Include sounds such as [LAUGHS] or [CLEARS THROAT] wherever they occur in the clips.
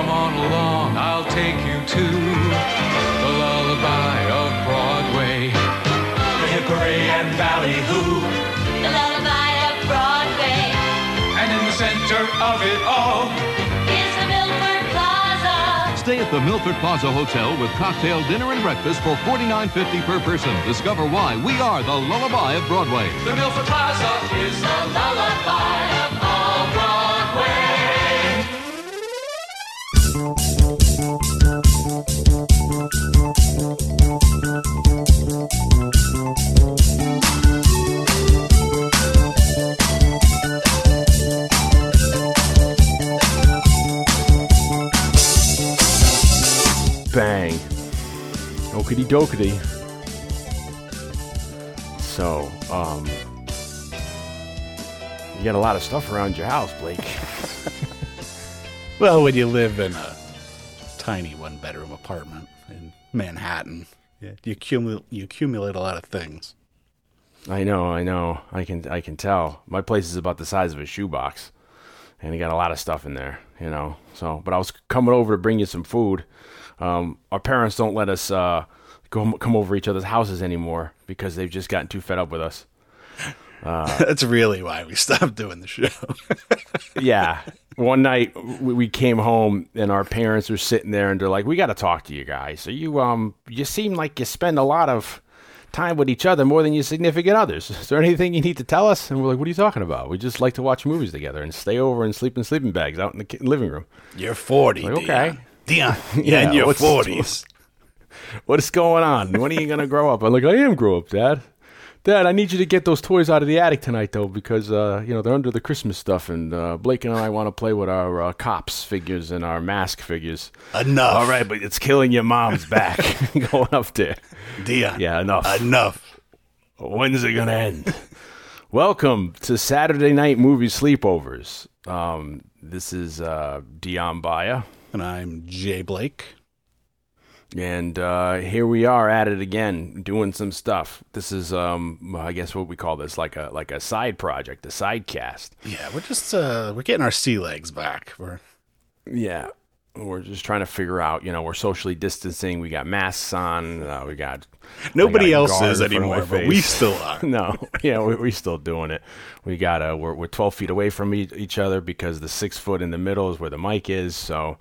Come on along, I'll take you to the lullaby of Broadway. The hickory and ballyhoo. The lullaby of Broadway And in the center of it all, is the Milford Plaza. Stay at the Milford Plaza Hotel with cocktail dinner and breakfast for $49.50 per person. Discover why we are the lullaby of Broadway. the Milford Plaza is the lullaby Okity dokity. So, um, you got a lot of stuff around your house, Blake. [LAUGHS] Well, when you live in a tiny one bedroom apartment in Manhattan, yeah, you accumulate you accumulate a lot of things. I know, I know. I can, I can tell. My place is about the size of a shoebox, and you got a lot of stuff in there, you know. So, but I was coming over to bring you some food. Um, our parents don't let us uh, go come over each other's houses anymore because they've just gotten too fed up with us. [LAUGHS] That's really why we stopped doing the show. [LAUGHS] yeah. One night we we came home and our parents were sitting there and they're like, "We got to talk to you guys. So you um you seem like you spend a lot of time with each other more than your significant others. [LAUGHS] Is there anything you need to tell us?" And we're like, "What are you talking about? We just like to watch movies together and stay over and sleep in sleeping bags out in the living room." You're 40, Like, okay. Dion. Yeah, yeah, in your 40s. What is going on? When are you gonna grow up? I'm like, I am grow up, Dad. Dad, I need you to get those toys out of the attic tonight, though, because uh, you know they're under the Christmas stuff, and uh, Blake and I want to play with our uh, cops figures and our mask figures. Enough. All right, but it's killing your mom's back [LAUGHS] [LAUGHS] going up there. Dion. Yeah, enough. Enough. When's it gonna end? Welcome to Saturday night movie sleepovers. Um, this is uh, Dion Baya. And I'm Jay Blake. And uh, here we are at it again, doing some stuff. This is, um, I guess, what we call this, like a like a side project, a side cast. Yeah, we're just uh we're getting our sea legs back. We're Yeah, we're just trying to figure out. You know, we're socially distancing. We got masks on. Uh, we got nobody got else is in front of my anymore, but we still are. [LAUGHS] no, yeah, we, we're still doing it. We got uh, we're we're twelve feet away from e- each other because the six foot in the middle is where the mic is. So,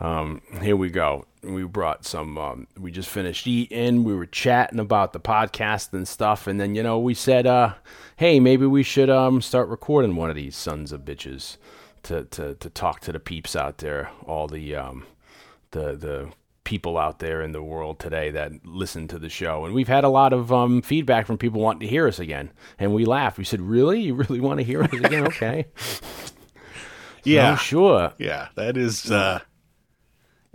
um, here we go. We brought some. Um, we just finished eating. We were chatting about the podcast and stuff, and then you know we said, uh, "Hey, maybe we should um start recording one of these sons of bitches to to to talk to the peeps out there, all the um the the people out there in the world today that listen to the show. And we've had a lot of um, feedback from people wanting to hear us again. And we laughed. We said, "Really? You really want to hear us again? Okay, [LAUGHS] Yeah. oh, sure." Yeah, that is uh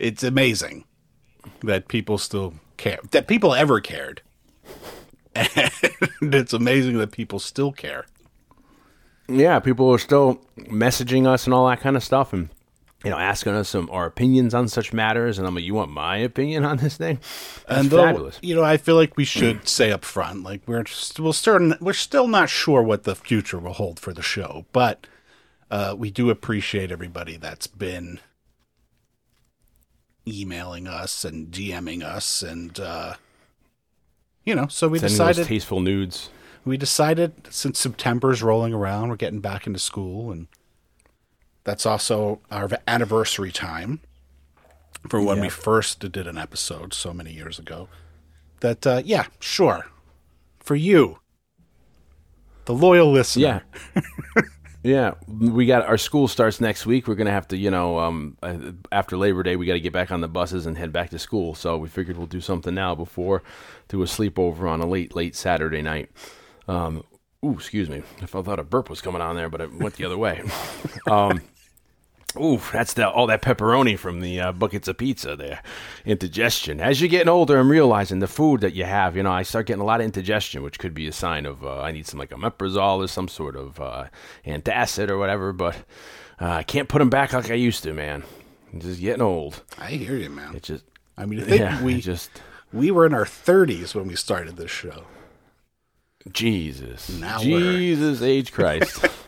it's amazing that people still care. That people ever cared. [LAUGHS] And it's amazing that people still care. Yeah, people are still messaging us and all that kind of stuff, and you know, asking us some our opinions on such matters. And I'm like, "You want my opinion on this thing?" That's and though, fabulous. you know, I feel like we should [CLEARS THROAT] say up front, like we're still certain we're still not sure what the future will hold for the show, but uh, we do appreciate everybody that's been emailing us and DMing us, and uh, you know, so we Sending decided tasteful nudes. we decided since September's rolling around, we're getting back into school, and that's also our anniversary time for when we first did an episode so many years ago. That uh, yeah, sure, for you, the loyal listener. Yeah. [LAUGHS] yeah, we got our school starts next week. We're gonna have to, you know, um, uh, after Labor Day, we got to get back on the buses and head back to school. So we figured we'll do something now before do a sleepover on a late, late Saturday night. Um, ooh, excuse me. I thought a burp was coming on there, but it went the other way. [LAUGHS] Um, Ooh, that's the all that pepperoni from the uh, buckets of pizza there. Indigestion. As you're getting older, I'm realizing the food that you have, you know, I start getting a lot of indigestion, which could be a sign of uh, I need some like a omeprazole or some sort of uh, antacid or whatever. But uh, I can't put them back like I used to, man. I'm just getting old. I hear you, man. It just, I mean, I think yeah, we just we were in our thirties when we started this show. Jesus, Now Jesus, age Christ. [LAUGHS]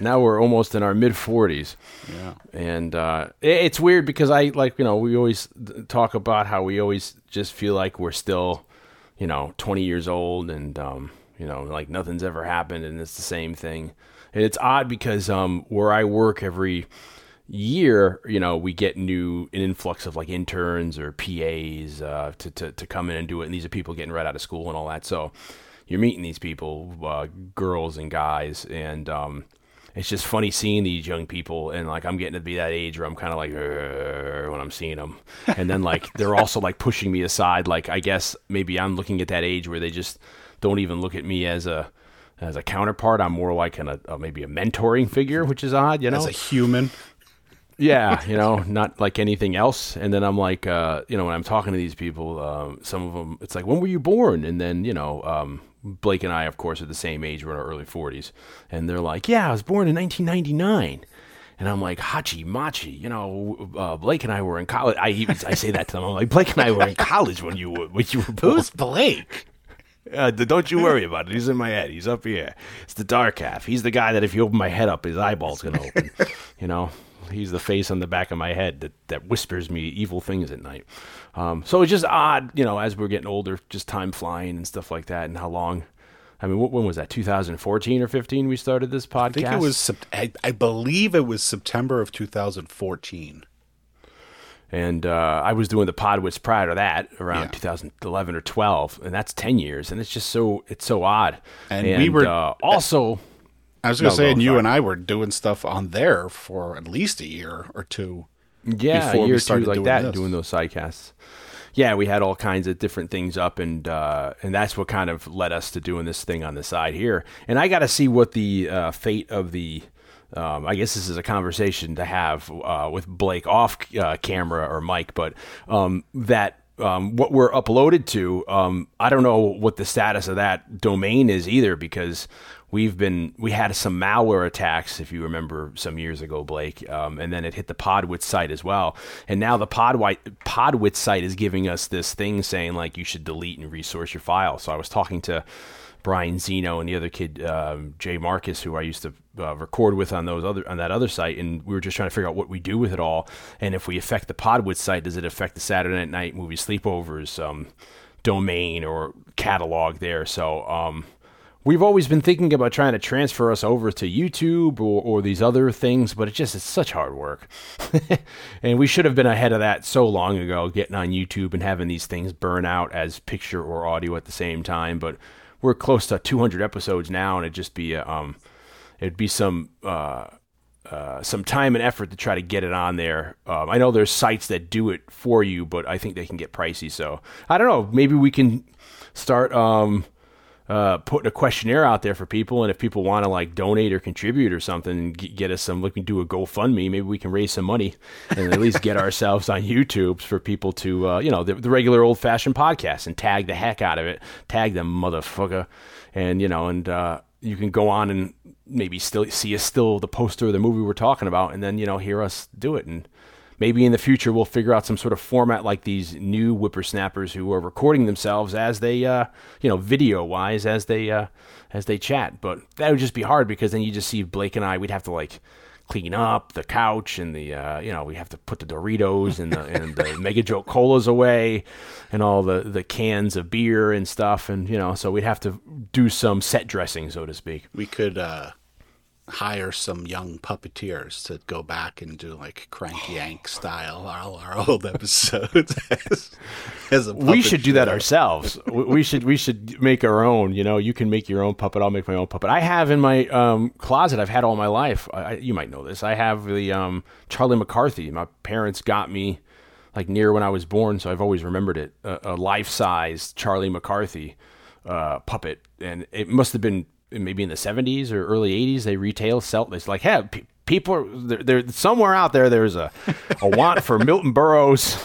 now we're almost in our mid 40s. Yeah. And uh, it's weird because I like you know we always talk about how we always just feel like we're still you know 20 years old and um, you know like nothing's ever happened and it's the same thing. And it's odd because um, where I work every year, you know, we get new an influx of like interns or PAs uh, to, to to come in and do it. And these are people getting right out of school and all that. So you're meeting these people, uh, girls and guys, and um, it's just funny seeing these young people. And like I'm getting to be that age where I'm kind of like when I'm seeing them, and then like [LAUGHS] they're also like pushing me aside. Like I guess maybe I'm looking at that age where they just don't even look at me as a as a counterpart. I'm more like an, a, a maybe a mentoring figure, which is odd, you know. As a human, Yeah, you know, not like anything else. And then I'm like, uh, you know, when I'm talking to these people, um, some of them, it's like, when were you born? And then, you know, um, Blake and I, of course, are the same age. We're in our early 40s. And they're like, yeah, I was born in 1999. And I'm like, Hachi Machi, you know, uh, Blake and I were in college. I even, I say that to them. I'm like, Blake and I were in college when you were, when you were born. who's Blake? Uh, don't you worry about it. He's in my head. He's up here. It's the dark half. He's the guy that if you open my head up, his eyeball's gonna open. you know, he's the face on the back of my head that, that whispers me evil things at night. Um, so it's just odd, you know, as we're getting older, just time flying and stuff like that, and how long. I mean, when was that? 2014 or 15? We started this podcast. I think it was. I, I believe it was September of 2014. and uh, I was doing the Podwits prior to that, around Yeah. 2011 or 12, and that's 10 years, and it's just so it's so odd. And we were- uh, also. I was going No, to say, go, and you and I were doing stuff on there for at least a year or two. Yeah, before a we year two started like doing that, this. doing those sidecasts. Yeah, we had all kinds of different things up, and uh, and that's what kind of led us to doing this thing on the side here. And I got to see what the uh, fate of the. Um, I guess this is a conversation to have uh, with Blake off uh, camera or Mike, but um, that um, what we're uploaded to, um, I don't know what the status of that domain is either because we've been we had some malware attacks if you remember some years ago blake um, and then it hit the podwit site as well. And now the podwit podwit site is giving us this thing saying like you should delete and resource your file. So i was talking to brian zeno and the other kid um, jay marcus who i used to uh, record with on those other on that other site and we were just trying to figure out what we do with it all and if we affect the podwit site does it affect the saturday night movie sleepovers um, domain or catalog there? So um, we've always been thinking about trying to transfer us over to YouTube or, or these other things, but it just it's such hard work. [LAUGHS] and we should have been ahead of that so long ago, getting on YouTube and having these things burn out as picture or audio at the same time. But we're close to 200 episodes now, and it'd just be um, it'd be some. Uh, uh, some time and effort to try to get it on there. Um, I know there's sites that do it for you, but I think they can get pricey. So I don't know. Maybe we can start um, uh, putting a questionnaire out there for people, and if people want to like donate or contribute or something, get us some, we can do a GoFundMe. Maybe we can raise some money and at least get [LAUGHS] ourselves on YouTube for people to, uh, you know, the, the regular old fashioned podcast and tag the heck out of it, tag them motherfucker, and you know, and uh, you can go on and maybe still see us still the poster of the movie we're talking about, and then you know hear us do it and maybe in the future we'll figure out some sort of format like these new whippersnappers who are recording themselves as they uh, you know video wise as they uh, as they chat. But that would just be hard because then you just see blake and i we'd have to like clean up the couch and the uh, you know we have to put the doritos and the and the [LAUGHS] mega joke colas away and all the the cans of beer and stuff. And you know so we'd have to do some set dressing so to speak. We could uh, hire some young puppeteers to go back and do like Crank Yank style all our [LAUGHS] old episodes. as, as a we should do that ourselves. We- should we should make our own. You know, you can make your own puppet. I'll make my own puppet. I have in my um, closet. I've had all my life. I, you might know this. I have the um, Charlie McCarthy. My parents got me like near when I was born, so I've always remembered it. A, a life size Charlie McCarthy uh, puppet, and it must have been maybe in the seventies or early eighties. They retail sell. It's like, hey, pe- people are there. Somewhere out there, there's a a [LAUGHS] want for Milton Burrows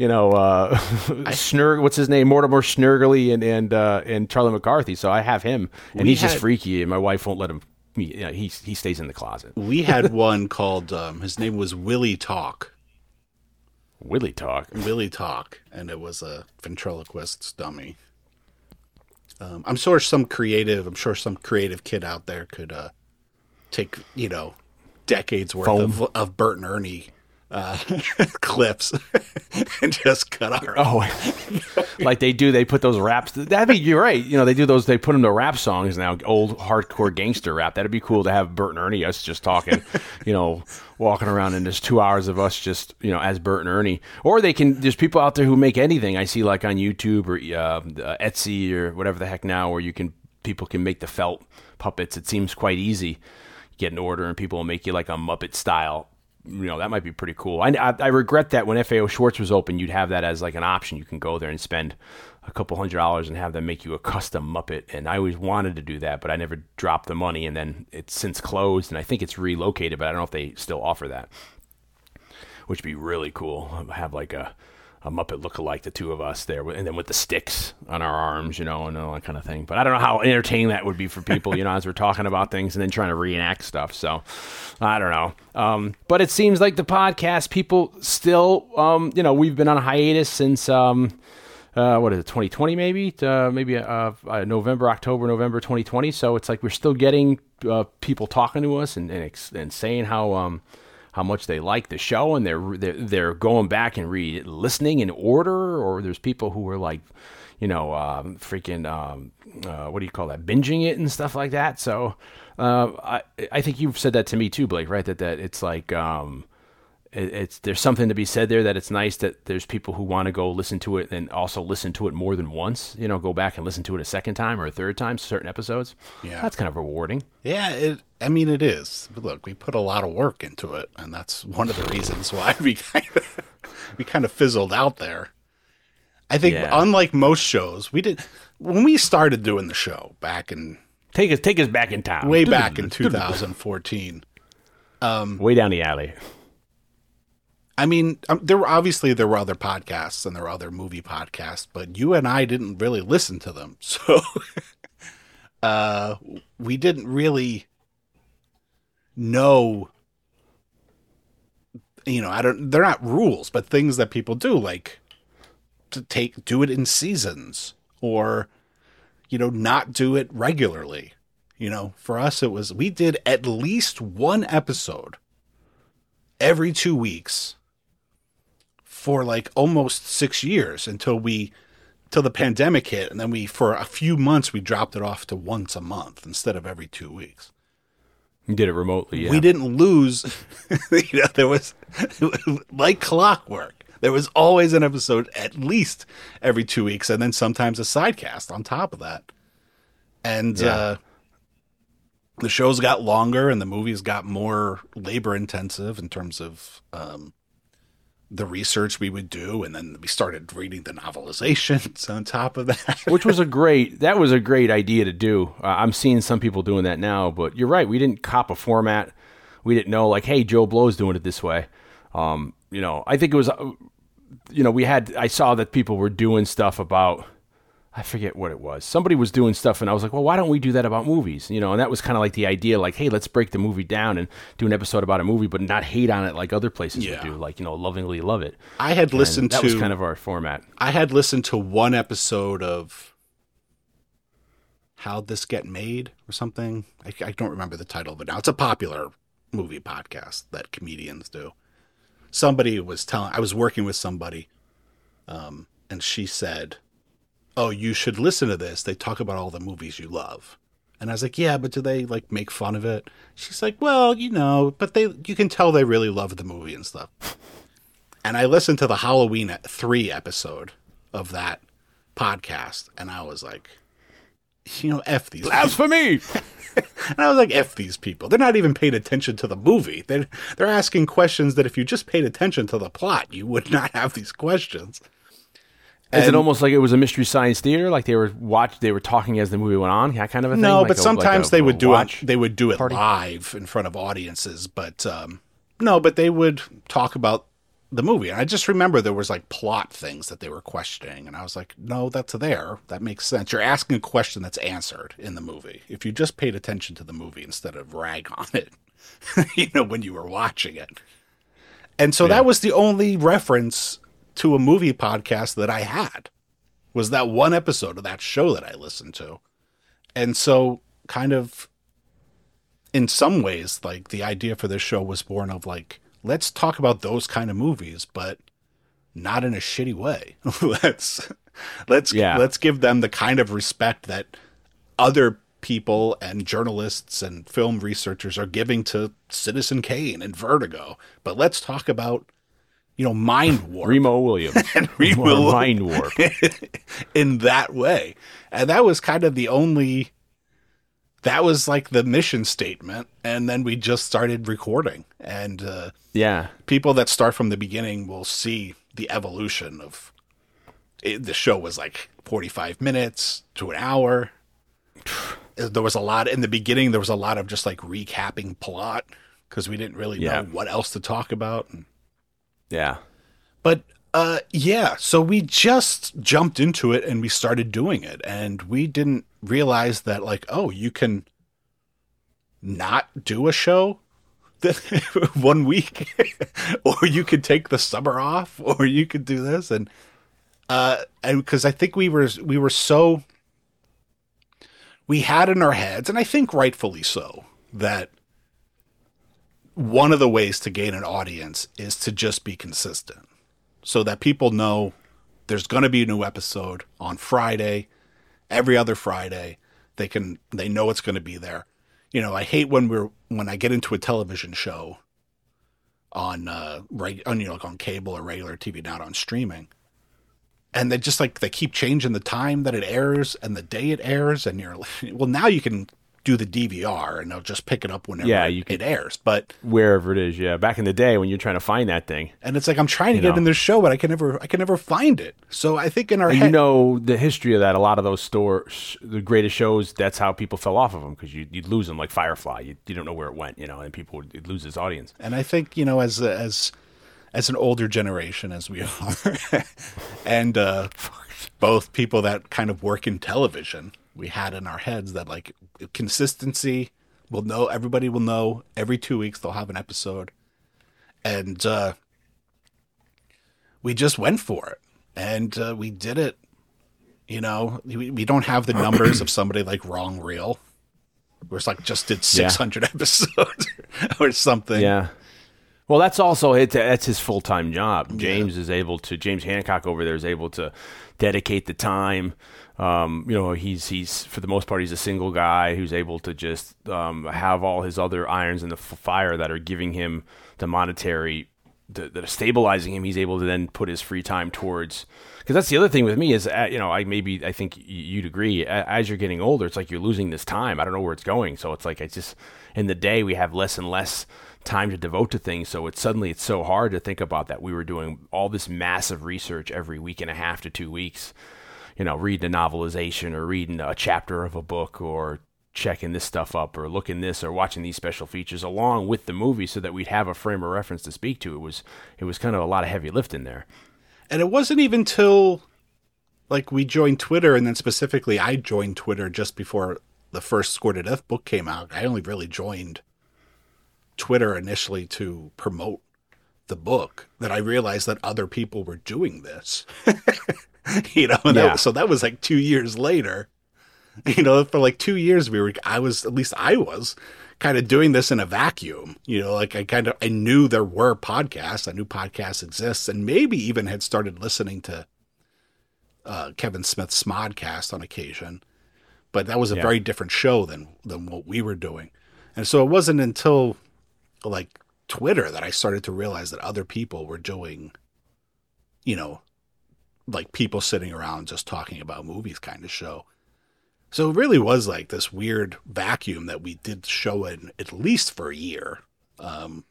you know, uh, [LAUGHS] Snurg, what's his name, Mortimer Snurgley and and uh, and Charlie McCarthy. So I have him, and he's just freaky, and my wife won't let him. You know, he he stays in the closet. We had [LAUGHS] one called um, his name was Willie Talk. Willie talk. Willie Talk, and it was a ventriloquist's dummy. Um, I'm sure some creative, I'm sure some creative kid out there could uh, take you know decades worth Foam. of, of Bert and Ernie uh, [LAUGHS] clips [LAUGHS] and just cut our Oh, [LAUGHS] like they do. They put those raps. That'd be you're right. You know, they do those. They put them to rap songs now. Old hardcore gangster rap. That'd be cool to have Bert and Ernie us just talking. you know, walking around in just two hours of us just you know as Bert and Ernie. Or they can. There's people out there who make anything. I see like on YouTube or uh, Etsy or whatever the heck now, where you can people can make the felt puppets. It seems quite easy. Get an order and people will make you like a Muppet style you know that might be pretty cool. I, I, I regret that when FAO Schwarz was open, you'd have that as like an option. You can go there and spend a couple hundred dollars and have them make you a custom Muppet. And I always wanted to do that, but I never dropped the money. And then it's since closed, and I think it's relocated, but I don't know if they still offer that. Which would be really cool. Have like a a Muppet look alike, the two of us there, and then with the sticks on our arms, you know, and all that kind of thing. But I don't know how entertaining that would be for people, you know, as we're talking about things and then trying to reenact stuff. So I don't know. Um, but it seems like the podcast people still, um, you know, we've been on hiatus since. Um, uh, what is it, 2020 maybe? Uh, maybe uh, uh, November, October, November 2020. So it's like we're still getting uh, people talking to us and and, ex- and saying how um, how much they like the show and they're they're, they're going back and re listening in order. Or there's people who are like, you know, um, freaking um, uh, what do you call that, binging it and stuff like that. So uh, I I think you've said that to me too, Blake. Right? That that it's like. Um, it- it's there's something to be said there that it's nice that there's people who want to go listen to it and also listen to it more than once. You know, go back and listen to it a second time or a third time, certain episodes. Yeah. that's kind of rewarding. Yeah, it, I mean it is. But look, we put a lot of work into it, and that's one of the reasons [LAUGHS] why we kind of we kind of fizzled out there. I think Yeah. unlike most shows, we did when we started doing the show back in Take us take us back in time, way back in [LAUGHS] 2014. way down the alley. I mean, um, there were obviously there were other podcasts and there were other movie podcasts, but you and I didn't really listen to them, [LAUGHS] so uh, we didn't really know. You know, I don't. They're not rules, but things that people do, like to take do it in seasons, or you know, not do it regularly. You know, for us, it was we did at least one episode every two weeks for like almost six years until we till the pandemic hit and then we for a few months we dropped it off to once a month instead of every two weeks You did it remotely. Yeah. we didn't lose [LAUGHS] you know there was like clockwork there was always an episode at least every two weeks and then sometimes a sidecast on top of that and Yeah. uh the shows got longer and the movies got more labor intensive in terms of um, the research we would do, and then we started reading the novelizations [LAUGHS] on top of that. which was a [LAUGHS] great that was a great idea to do. Uh, I'm seeing some people doing that now, but you're right. We didn't cop a format. We didn't know like, hey, Joe Blow's doing it this way. Um, you know, I think it was, uh, you know, we had I saw that people were doing stuff about. I forget what it was. Somebody was doing stuff, and I was like, "Well, why don't we do that about movies?" You know, and that was kind of like the idea, like, "Hey, let's break the movie down and do an episode about a movie, but not hate on it like other places Yeah. would do, like you know, lovingly love it." I had And listened that to was kind of our format. I had listened to one episode of How'd This Get Made or something. I, I don't remember the title of it now. It's a popular movie podcast that comedians do. Somebody was telling, I was working with somebody, um, and she said, Oh, you should listen to this. They talk about all the movies you love. And I was like, Yeah, but do they like make fun of it? She's like, Well, you know, but they, you can tell they really love the movie and stuff and I listened to the Halloween three episode of that podcast, and I was like, you know, f these. As for me, [LAUGHS] And I was like, f these people. They're not even paying attention to the movie. They're, they're asking questions that if you just paid attention to the plot, you would not have these questions. Is it almost like it was a mystery science theater? Like they were watch, they were talking as the movie went on, that kind of a thing. No, Like but a- sometimes like a- they would do it. They would do it party? live in front of audiences, but um, no, but they would talk about the movie. And I just remember there was like plot things that they were questioning, and I was like, no, that's there. That makes sense. You're asking a question that's answered in the movie. If you just paid attention to the movie instead of rag on it, [LAUGHS] you know, when you were watching it. And so that was the only reference to a movie podcast that I had was that one episode of that show that I listened to. And so kind of in some ways, like the idea for this show was born of like, let's talk about those kind of movies, but not in a shitty way. [LAUGHS] let's let's Yeah. let's give them the kind of respect that other people and journalists and film researchers are giving to Citizen Kane and Vertigo. But let's talk about you know mind warp Remo Williams. [LAUGHS] Remo Or Williams. Mind Warp. [LAUGHS] in that way. And that was kind of the only that was like the mission statement and then we just started recording and uh, Yeah. people that start from the beginning will see the evolution of it, the show was like 45 minutes to an hour there was a lot in the beginning there was a lot of just like recapping plot because we didn't really Yeah. know what else to talk about and Yeah. But uh yeah, so we just jumped into it and we started doing it and we didn't realize that like oh, you can not do a show [LAUGHS] one week [LAUGHS] or you could take the summer off [LAUGHS] or you could do this and uh and cuz I think we were we were so we had in our heads and I think rightfully so that one of the ways to gain an audience is to just be consistent so that people know there's going to be a new episode on Friday, every other Friday. They can they know it's going to be there. You know, I hate when we're when I get into a television show on uh right on you know like on cable or regular TV, not on streaming. And they just like they keep changing the time that it airs and the day it airs, and you're like, [LAUGHS] well, now you can do the DVR and they'll just pick it up whenever Yeah, it, you can- it airs. But Wherever it is. Yeah. Back in the day when you're trying to find that thing. and it's like I'm trying to get know. in this show, but I can never I can never find it. So I think in our head, you know the history of that. A lot of those stores, the greatest shows, that's how people fell off of them because you, you'd lose them like Firefly. You, you don't know where it went, you know, and people would lose its audience. and I think you know as as as an older generation as we [LAUGHS] are, and uh, [LAUGHS] both people that kind of work in television, we had in our heads that like consistency will know everybody will know every two weeks they'll have an episode, and uh, we just went for it, and uh, we did it. You know, we, we don't have the numbers of somebody like Wrong Reel, where it's like just did six hundred [LAUGHS] episodes or something. Yeah. Well, that's also it. That's his full time job. James is able to. James Hancock over there is able to dedicate the time. Um, you know, he's he's for the most part he's a single guy who's able to just um, have all his other irons in the fire that are giving him the monetary that that are stabilizing him. He's able to then put his free time towards. Because that's the other thing with me is, uh, you know, I maybe I think you'd agree. As you're getting older, it's like you're losing this time. I don't know where it's going. So it's like it's just in the day we have less and less time to devote to things. So it's suddenly it's so hard to think about that. We were doing all this massive research every week and a half to two weeks. You know, reading a novelization or reading a chapter of a book or checking this stuff up or looking this or watching these special features along with the movie so that we'd have a frame of reference to speak to. It was it was kind of a lot of heavy lifting there. And it wasn't even till like we joined Twitter and then specifically I joined Twitter just before the first Score to Death book came out. I only really joined Twitter initially to promote the book that I realized that other people were doing this. [LAUGHS] [LAUGHS] you know, and that- so that was like 2 years later. You know, for like 2 years we were I was at least I was kind of doing this in a vacuum. You know, like I kind of I knew there were podcasts, I knew podcasts exists, and maybe even had started listening to uh, Kevin Smith's Smodcast on occasion, but that was a Yeah. very different show than than what we were doing. And so it wasn't until like Twitter that I started to realize that other people were doing, you know, like people sitting around just talking about movies kind of show. So it really was like this weird vacuum that we did show in at least for a year, um,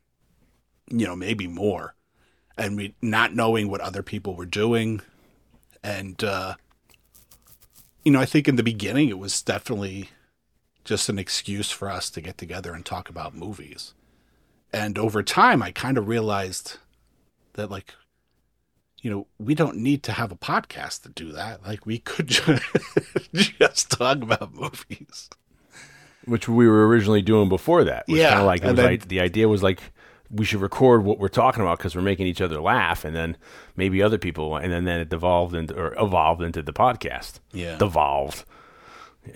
you know, maybe more, and we not knowing what other people were doing, and uh, you know, I think in the beginning it was definitely just an excuse for us to get together and talk about movies, and over time I kind of realized that like you know, we don't need to have a podcast to do that. Like we could just, [LAUGHS] just talk about movies. which we were originally doing before that. Yeah, like then- like the idea was like we should record what we're talking about because we're making each other laugh, and then maybe other people, and then then it devolved into or evolved into the podcast. Yeah. devolved.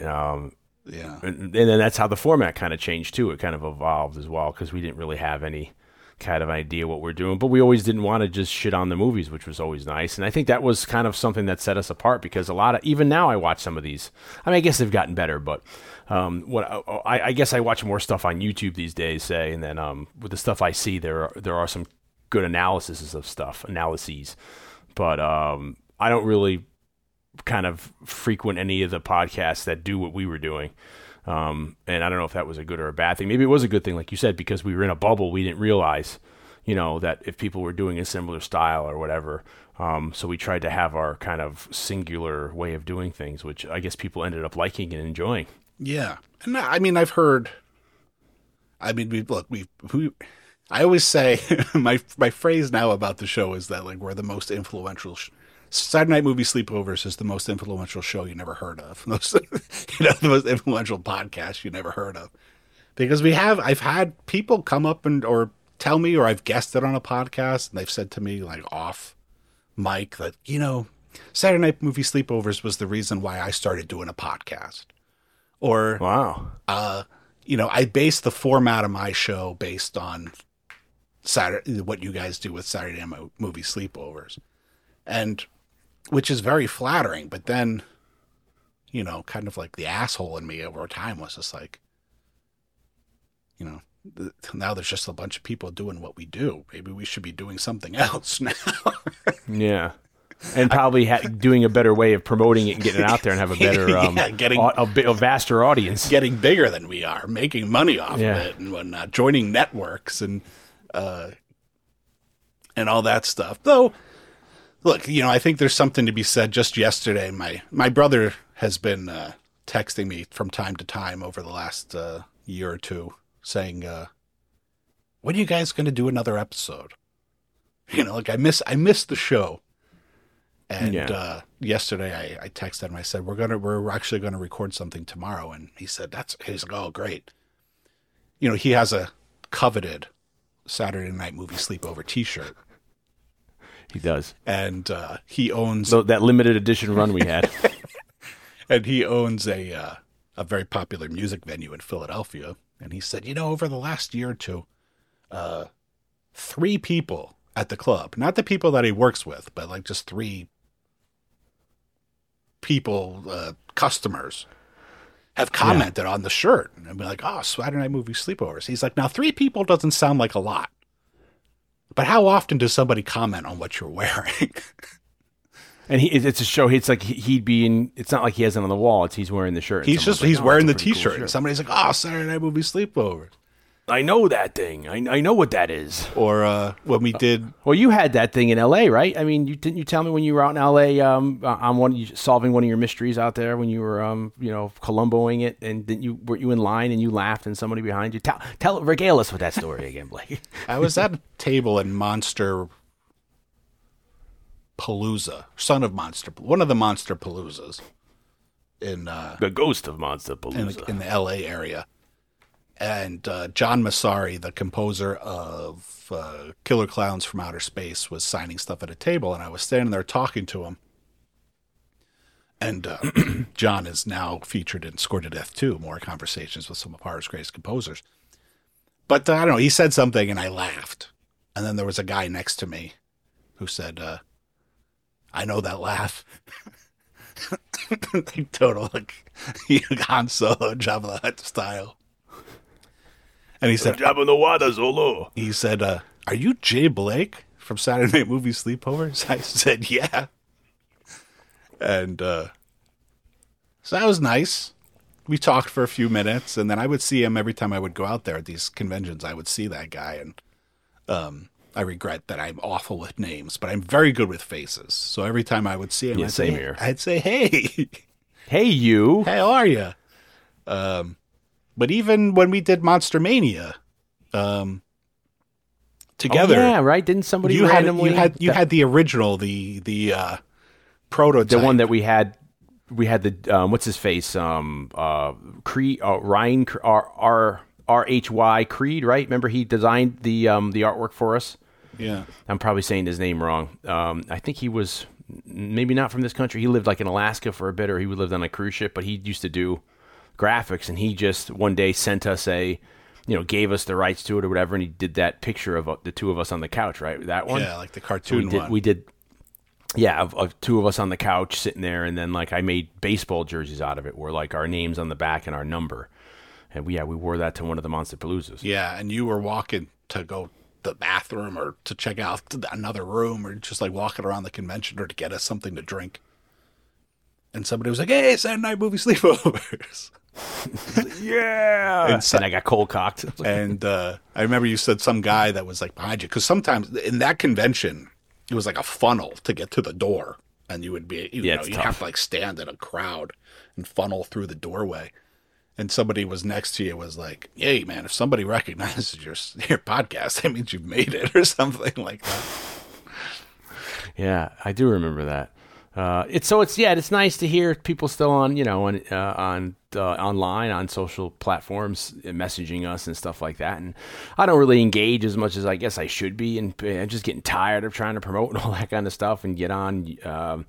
Um, Yeah. and, and then that's how the format kind of changed too. It kind of evolved as well because we didn't really have any kind of idea what we're doing, but we always didn't want to just shit on the movies, which was always nice. And I think that was kind of something that set us apart because a lot of even now I watch some of these. I mean, I guess they've gotten better, but um, what I, I guess I watch more stuff on YouTube these days, say, and then um, with the stuff I see, there are, there are some good analyses of stuff, analyses, but um, I don't really kind of frequent any of the podcasts that do what we were doing. Um, and I don't know if that was a good or a bad thing. Maybe it was a good thing, like you said, because we were in a bubble. We didn't realize, you know, that if people were doing a similar style or whatever. Um, so we tried to have our kind of singular way of doing things, which I guess people ended up liking and enjoying. Yeah, and I mean, I've heard. I mean, we look, we, we I always say [LAUGHS] my my phrase now about the show is that like we're the most influential. Sh- Saturday Night Movie Sleepovers is the most influential show you never heard of. [LAUGHS] Most, you know, the most influential podcast you never heard of, because we have. I've had people come up and or tell me, or I've guested on a podcast, and they've said to me like off mic that you know, Saturday Night Movie Sleepovers was the reason why I started doing a podcast, or Wow. uh, you know, I base the format of my show based on Saturday, what you guys do with Saturday Night Movie Sleepovers, and which is very flattering. But then, you know, kind of like the asshole in me over time was just like, you know, th- now there's just a bunch of people doing what we do. Maybe we should be doing something [LAUGHS] else now. Yeah. [LAUGHS] And probably ha- doing a better way of promoting it and getting it out there and have a better, [LAUGHS] Yeah, um, getting- a, a, a vaster audience. Getting bigger than we are, making money off Yeah. of it and whatnot, joining networks and uh, and all that stuff. Though, look, you know, I think there's something to be said. Just yesterday, my my brother has been uh, texting me from time to time over the last uh, year or two, saying, uh, "When are you guys going to do another episode?" [LAUGHS] You know, like I miss I miss the show. And Yeah. uh, yesterday, I, I texted him. I said, "We're gonna we're actually going to record something tomorrow." And he said, "That's." He's like, "Oh, great." You know, he has a coveted Saturday Night Movie Sleepover T-shirt, He does. and uh, he owns So that limited edition run we had. [LAUGHS] and he owns a uh, a very popular music venue in Philadelphia. And he said, you know, over the last year or two, uh, three people at the club, not the people that he works with, but like just three people, uh, customers, have commented on the shirt and be like, "Oh, Saturday Night Movie Sleepovers." He's like, "Now, three people doesn't sound like a lot." But how often does somebody comment on what you're wearing? [LAUGHS] And he, it's a show. It's like he- he'd be in. It's not like he has it on the wall. It's he's wearing the shirt. he's just like, he's "Oh, wearing the cool T-shirt, and shirt." somebody's like, "Oh, Saturday Night Movie Sleepovers." I know that thing. I, I know what that is. Or uh, when we did Well, you had that thing in L.A., right? I mean, you didn't you tell me when you were out in L.A. Um, uh, on one solving one of your mysteries out there when you were um, you know, Columboing it, and didn't you were you in line and you laughed and somebody behind you? Tell tell regale us with that story [LAUGHS] again, Blake. I was at a table in Monster Palooza, son of Monster, one of the Monster Paloozas in uh, the ghost of Monster Palooza. the, in the L.A. area, and uh, John Massari, the composer of uh, Killer Klowns from Outer Space, was signing stuff at a table, and I was standing there talking to him. And uh, [CLEARS THROAT] John is now featured in Score to Death 2, more conversations with some of horror's greatest composers. But uh, I don't know, he said something and I laughed. And then there was a guy next to me who said, uh, I know that laugh. [LAUGHS] total like [LAUGHS] Han Solo Jabba the Hutt style. And he said, Job in the water, Zolo. he said, uh, "Are you Jay Blake from Saturday Night Movie Sleepovers?" [LAUGHS] I said, "Yeah." And uh, so that was nice. We talked for a few minutes, and then I would see him every time I would go out there at these conventions. I would see that guy, and um, I regret that I'm awful with names, but I'm very good with faces. So every time I would see him, Yeah, I'd same say, here. I'd say, "Hey." Hey, you. How are you? Um, but even when we did Monster Mania, um, together, Oh, yeah, right. Didn't somebody you had you had you that- had the original, the the uh, prototype, the one that we had we had the um, what's his face um uh Creed uh, Ryan R R R H Y Creed right? Remember he designed the um the artwork for us? Yeah. I'm probably saying his name wrong. Um I think he was maybe not from this country. He lived like in Alaska for a bit or he would lived on a cruise ship but he used to do graphics, and he just one day sent us a, you know, gave us the rights to it or whatever, and he did that picture of uh, the two of us on the couch, right? That one, Yeah, like the So we cartoon did. one. We did. Yeah, of, of two of us on the couch sitting there, and then like I made baseball jerseys out of it, where like our names on the back and our number, and we yeah we wore that to one of the Monster Paloozas. Yeah, and you were walking to go to the bathroom or to check out another room or just like walking around the convention or to get us something to drink. And somebody was like, "Hey, Saturday night movie sleepovers." [LAUGHS] Yeah, And and, I got cold cocked. [LAUGHS] and uh, I remember you said some guy that was like behind you because sometimes in that convention it was like a funnel to get to the door, and you would be you Yeah, know you have to like stand in a crowd and funnel through the doorway. And somebody was next to you was like, "Hey, man, if somebody [LAUGHS] recognizes your your podcast, that means you've made it [LAUGHS] or something like that." Yeah, I do remember that. Uh, it's so it's yeah, it's nice to hear people still on you know on uh, on uh, online on social platforms uh, messaging us and stuff like that. And I don't really engage as much as I guess I should be, and uh, I'm just getting tired of trying to promote and [LAUGHS] all that kind of stuff and get on um,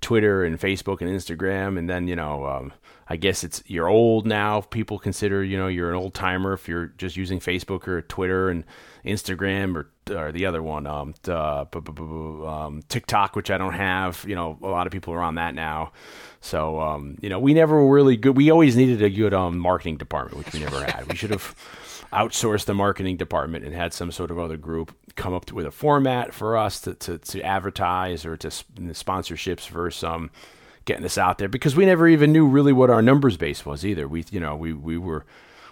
Twitter and Facebook and Instagram, and then you know. Um, I guess it's you're old now. People consider you know you're an old timer if you're just using Facebook or Twitter and Instagram or or the other one, um, uh, um, TikTok, which I don't have. You know, a lot of people are on that now. So um, you know, we never were really good. We always needed a good um, marketing department, which we never had. We should have outsourced the marketing department and had some sort of other group come up with a format for us to, to, to advertise or to sponsorships for some getting this out there because we never even knew really what our numbers base was either. We you know we we were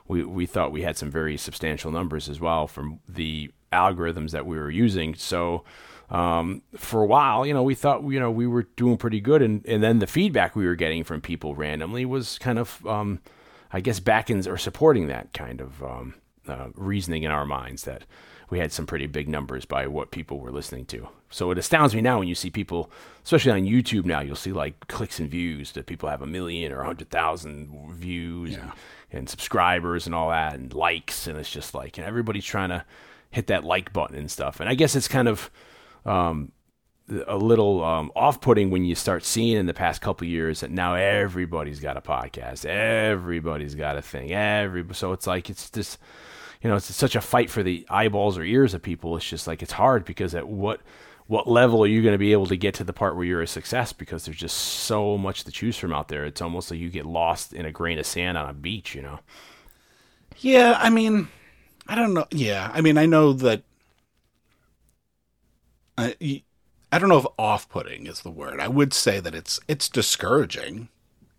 we we thought we had some very substantial numbers as well from the algorithms that we were using. So um, for a while, you know, we thought you know we were doing pretty good, and and then the feedback we were getting from people randomly was kind of um, I guess backings or supporting that kind of um, uh, reasoning in our minds that we had some pretty big numbers by what people were listening to. So it astounds me now when you see people, especially on YouTube now, you'll see like clicks and views that people have a million or a hundred thousand views and, and subscribers and all that and likes. And it's just like, and everybody's trying to hit that like button and stuff. And I guess it's kind of, um, a little um, off-putting when you start seeing in the past couple years that now everybody's got a podcast, everybody's got a thing, every so it's like it's just you know it's such a fight for the eyeballs or ears of people. It's just like it's hard because at what what level are you going to be able to get to the part where you're a success? Because there's just so much to choose from out there. It's almost like you get lost in a grain of sand on a beach, you know. Yeah, I mean, I don't know. Yeah, I mean, I know that. I, I don't know if off-putting is the word. I would say that it's it's discouraging.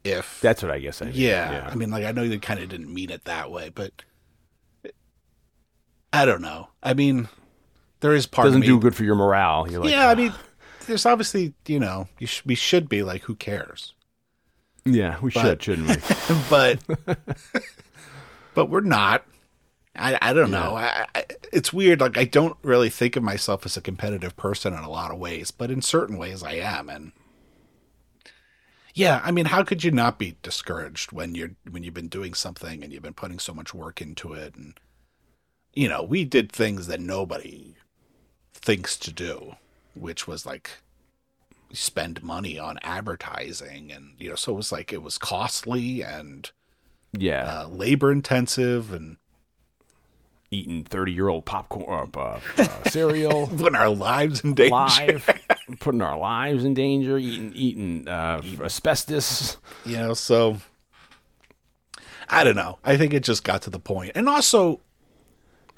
If That's what I guess I mean. yeah, I mean, like I know you kind of didn't mean it that way, but I don't know. I mean, there is part doesn't of me. do good for your morale. Like, yeah, I mean, there's obviously you know you sh- we should be like who cares, yeah, we but- should, shouldn't we? [LAUGHS] but [LAUGHS] but we're not. I, I don't know. I, I, it's weird. Like I don't really think of myself as a competitive person in a lot of ways, but in certain ways I am. And yeah, I mean, how could you not be discouraged when you're when you've been doing something and you've been putting so much work into it? And you know, we did things that nobody thinks to do, which was like spend money on advertising, and you know, so it was like it was costly and yeah, uh, labor intensive and eating thirty-year-old popcorn, uh, uh, uh, [LAUGHS] cereal. putting our lives in danger. live, putting our lives in danger, eating eating uh, asbestos. You know, so I don't know. I think it just got to the point. And also,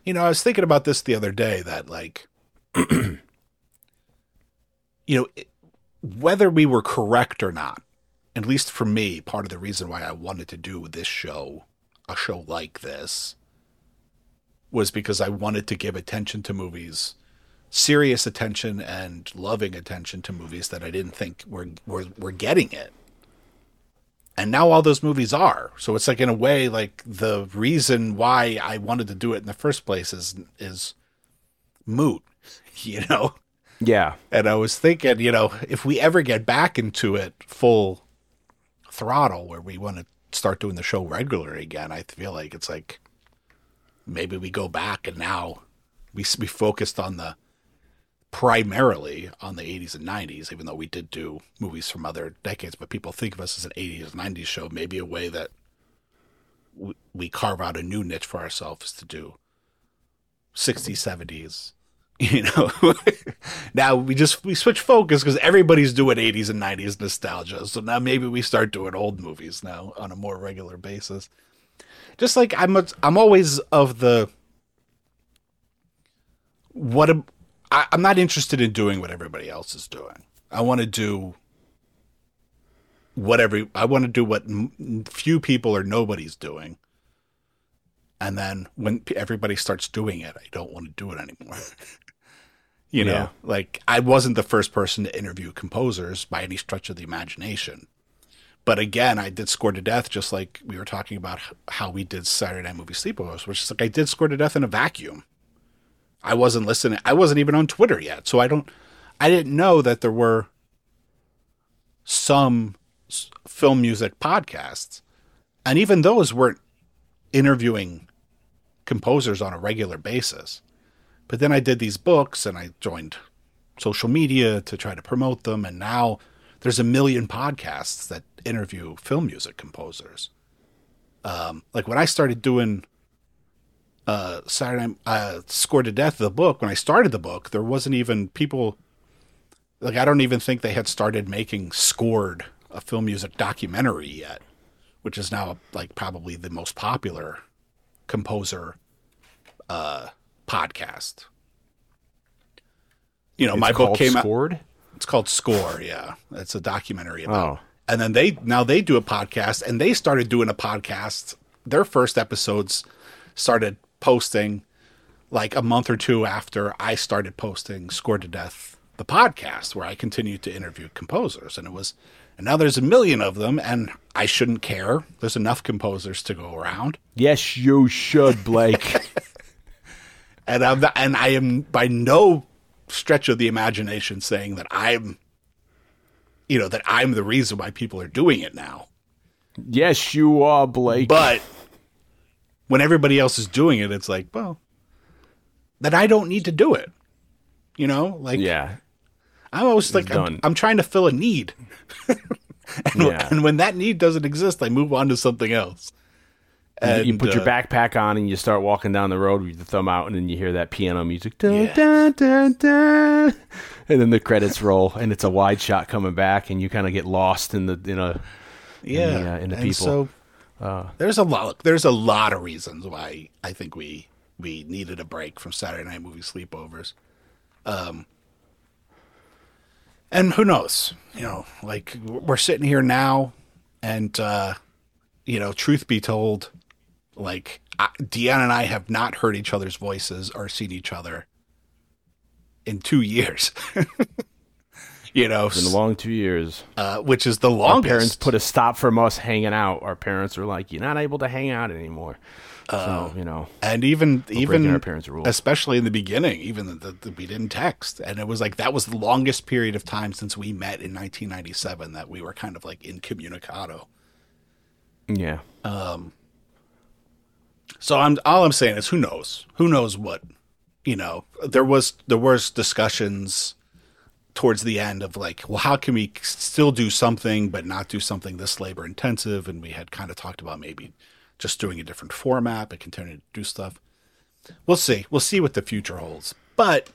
you know, I was thinking about this the other day that like [CLEARS THROAT] you know, it- whether we were correct or not, at least for me, part of the reason why I wanted to do this show, a show like this, was because I wanted to give attention to movies, serious attention and loving attention to movies that I didn't think were were, were getting it. And now all those movies are. So it's like in a way like the reason why I wanted to do it in the first place is is moot, [LAUGHS] you know. Yeah, And I was thinking, you know, if we ever get back into it full throttle where we want to start doing the show regularly again, I feel like it's like maybe we go back and now we we focused on the primarily on the 80s and 90s even though we did do movies from other decades but people think of us as an 80s 90s show maybe a way that we, we carve out a new niche for ourselves to do 60s, 70s. [LAUGHS] You know, [LAUGHS] now we just we switch focus because everybody's doing 80s and 90s nostalgia. So now maybe we start doing old movies now on a more regular basis. Just like I'm, a, I'm always of the what I, I'm not interested in doing what everybody else is doing. I want to do what every I want to do what m- few people or nobody's doing. And then when p- everybody starts doing it, I don't want to do it anymore. [LAUGHS] you know, Yeah. like I wasn't the first person to interview composers by any stretch of the imagination. But again, I did Score to Death just like we were talking about how we did Saturday Night Movie Sleepovers, which is like I did Score to Death in a vacuum. I wasn't listening. I wasn't even on Twitter yet, so I don't. I didn't know that there were some film music podcasts, and even those weren't interviewing composers on a regular basis. But then I did these books, and I joined social media to try to promote them, and now there's a million podcasts that interview film music composers. Um, like when I started doing uh, Saturday Night uh, Scored to Death, the book, when I started the book, there wasn't even people, like, I don't even think they had started making Scored a film music documentary yet, which is now, like, probably the most popular composer uh, podcast. You know, my book came out. Scored? It's called Score. Yeah, it's a documentary about. Oh. And then they now they do a podcast, and they started doing a podcast. Their first episodes started posting like a month or two after I started posting score to Death, the podcast, where I continued to interview composers, and it was. And now there's a million of them, and I shouldn't care. There's enough composers to go around. Yes, you should, Blake. [LAUGHS] and I'm not, and I am by no stretch of the imagination saying that I'm, you know, that I'm the reason why people are doing it now. yes, you are, Blake. But when everybody else is doing it, it's like, well, then I don't need to do it. You know, like yeah. I'm always like, I'm. I'm trying to fill a need, [LAUGHS] and, Yeah. and when that need doesn't exist, I move on to something else. And, you put your uh, backpack on and you start walking down the road with your thumb out, and then you hear that piano music, dun, Yes. dun, dun, dun, and then the credits roll, and it's a wide shot coming back, and you kind of get lost in the in a yeah, the, uh, in the people. Uh, So there's a lot. There's a lot of reasons why I think we we needed a break from Saturday night movie sleepovers. Um, and who knows? You know, like we're sitting here now, and uh, you know, truth be told, like I, Dion and I have not heard each other's voices or seen each other in two years. [LAUGHS] you know, in a long two years. uh, which is the Our parents put a stop from us hanging out. Our parents were like, "You're not able to hang out anymore." so you know, and even even our parents' rules. especially in the beginning even the- we didn't text and it was like that was the longest period of time since we met in 1997 that we were kind of like incommunicado yeah, Um. so i'm all i'm saying is who knows who knows what you know there was there was discussions towards the end of like well how can we still do something but not do something this labor intensive? And we had kind of talked about maybe just doing a different format but continuing to do stuff. We'll see. We'll see what the future holds. But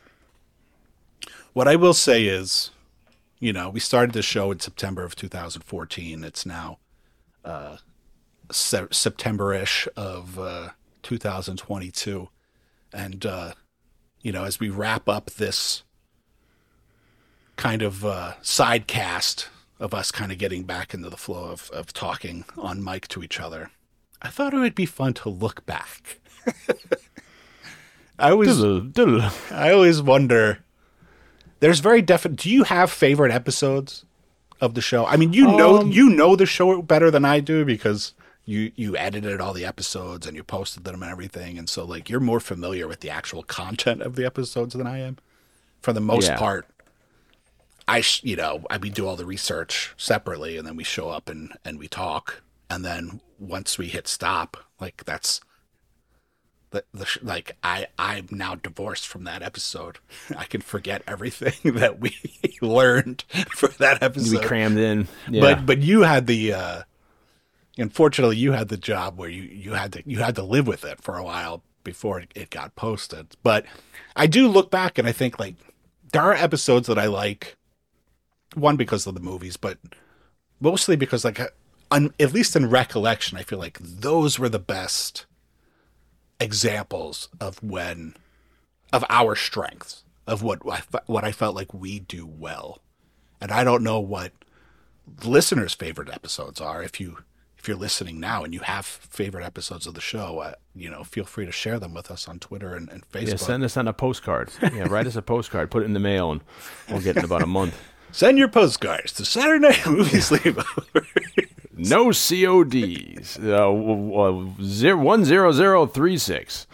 what i will say is you know we started the show in september of 2014 it's now uh se- september-ish of uh 2022 and uh you know as we wrap up this kind of uh, side cast of us kind of getting back into the flow of, of talking on mic to each other. I thought it would be fun to look back. [LAUGHS] I always, I always wonder. There's very definite. Do you have favorite episodes of the show? I mean, you know, you know the show better than I do because you you edited all the episodes and you posted them and everything, and so like you're more familiar with the actual content of the episodes than I am. For the most Yeah. part, I, sh- you know, I we do all the research separately, and then we show up and and we talk, and then once we hit stop, like that's the the sh- like I I'm now divorced from that episode. [LAUGHS] I can forget everything [LAUGHS] that we [LAUGHS] learned for that episode. we crammed in. Yeah. But but you had the uh Unfortunately, you had the job where you, you had to you had to live with it for a while before it, it got posted. But I do look back and I think like there are episodes that I like. One because of the movies, but mostly because like at least in recollection, I feel like those were the best examples of when of our strengths of what I, what I felt like we do well. And I don't know what listeners' favorite episodes are. If you if you're listening now and you have favorite episodes of the show, uh, you know, feel free to share them with us on Twitter and, and Facebook. Yeah, send us on a postcard. Yeah, write us a postcard. Put it in the mail, and we'll get it in about a month. [LAUGHS] Send your postcards to Saturday Night [LAUGHS] Movie Sleepover. No CODs. Uh, zero, one zero zero three six.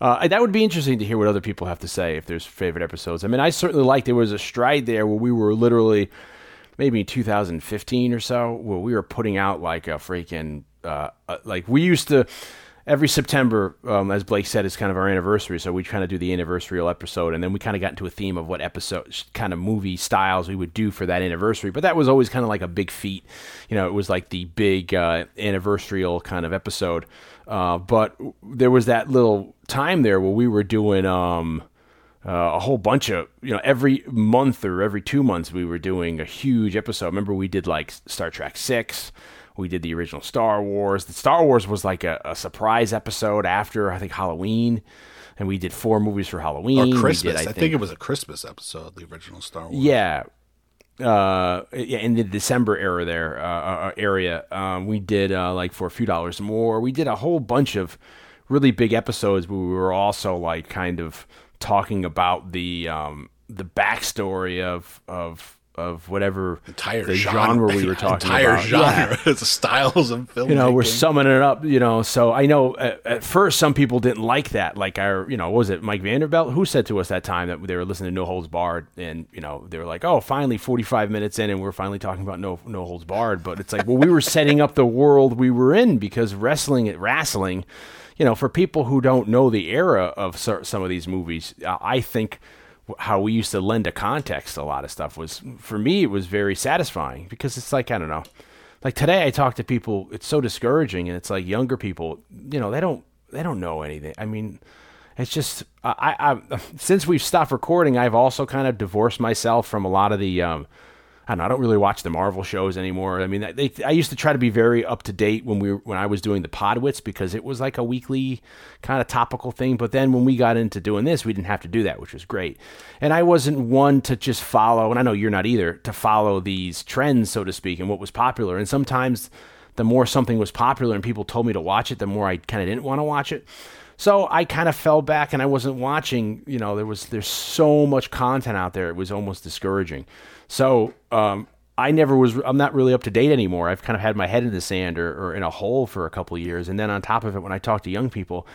Uh, that would be interesting to hear what other people have to say if there's favorite episodes. I mean, I certainly like there was a stride there where we were literally maybe 2015 or so where we were putting out like a freaking uh, uh, like we used to every September, um, as Blake said, is kind of our anniversary. So we kind of do the anniversary episode, and then we kind of got into a theme of what episode, kind of movie styles we would do for that anniversary. But that was always kind of like a big feat. You know, it was like the big uh, anniversarial kind of episode. Uh, but there was that little time there where we were doing. Um, uh, a whole bunch of you know every month or every two months we were doing a huge episode. Remember we did like Star Trek six, we did the original Star Wars. The Star Wars was like a, a surprise episode after I think Halloween, and we did four movies for Halloween. or Christmas. did, I, think, it was a Christmas episode, the original Star Wars. yeah. Uh, yeah, in the December era there, uh, uh, area, um, we did uh, like for a few dollars more. We did a whole bunch of really big episodes, but we were also like kind of talking about the um, the backstory of of of whatever Entire genre, genre we were [LAUGHS] talking entire about. Yeah [LAUGHS] genre, the styles of film. you know, we're summing it up, you know. So I know at, at first some people didn't like that. Like our, you know, what was it Mike Vanderbilt who said to us that time that they were listening to No Holds Barred, and you know they were like, oh, finally forty five minutes in, and we're finally talking about No No Holds Barred. But it's like, well, we were setting up the world we were in because wrestling at wrestling, you know, for people who don't know the era of some of these movies, I think how we used to lend a context to a lot of stuff was for me it was very satisfying because it's like I don't know like today I talk to people it's so discouraging and it's like younger people you know they don't they don't know anything. I mean it's just I, I since we've stopped recording I've also kind of divorced myself from a lot of the um I don't I don't really watch the Marvel shows anymore I mean they I used to try to be very up to date when we when I was doing the Podwits because it was like a weekly kind of topical thing but then when we got into doing this we didn't have to do that which was great and I wasn't one to just follow and I know you're not either to follow these trends so to speak and what was popular and sometimes the more something was popular and people told me to watch it the more I kind of didn't want to watch it so I kind of fell back and I wasn't watching, you know, there was there's so much content out there. It was almost discouraging. So, um, I never was I'm not really up to date anymore. I've kind of had my head in the sand or, or in a hole for a couple years and then on top of it when I talk to young people,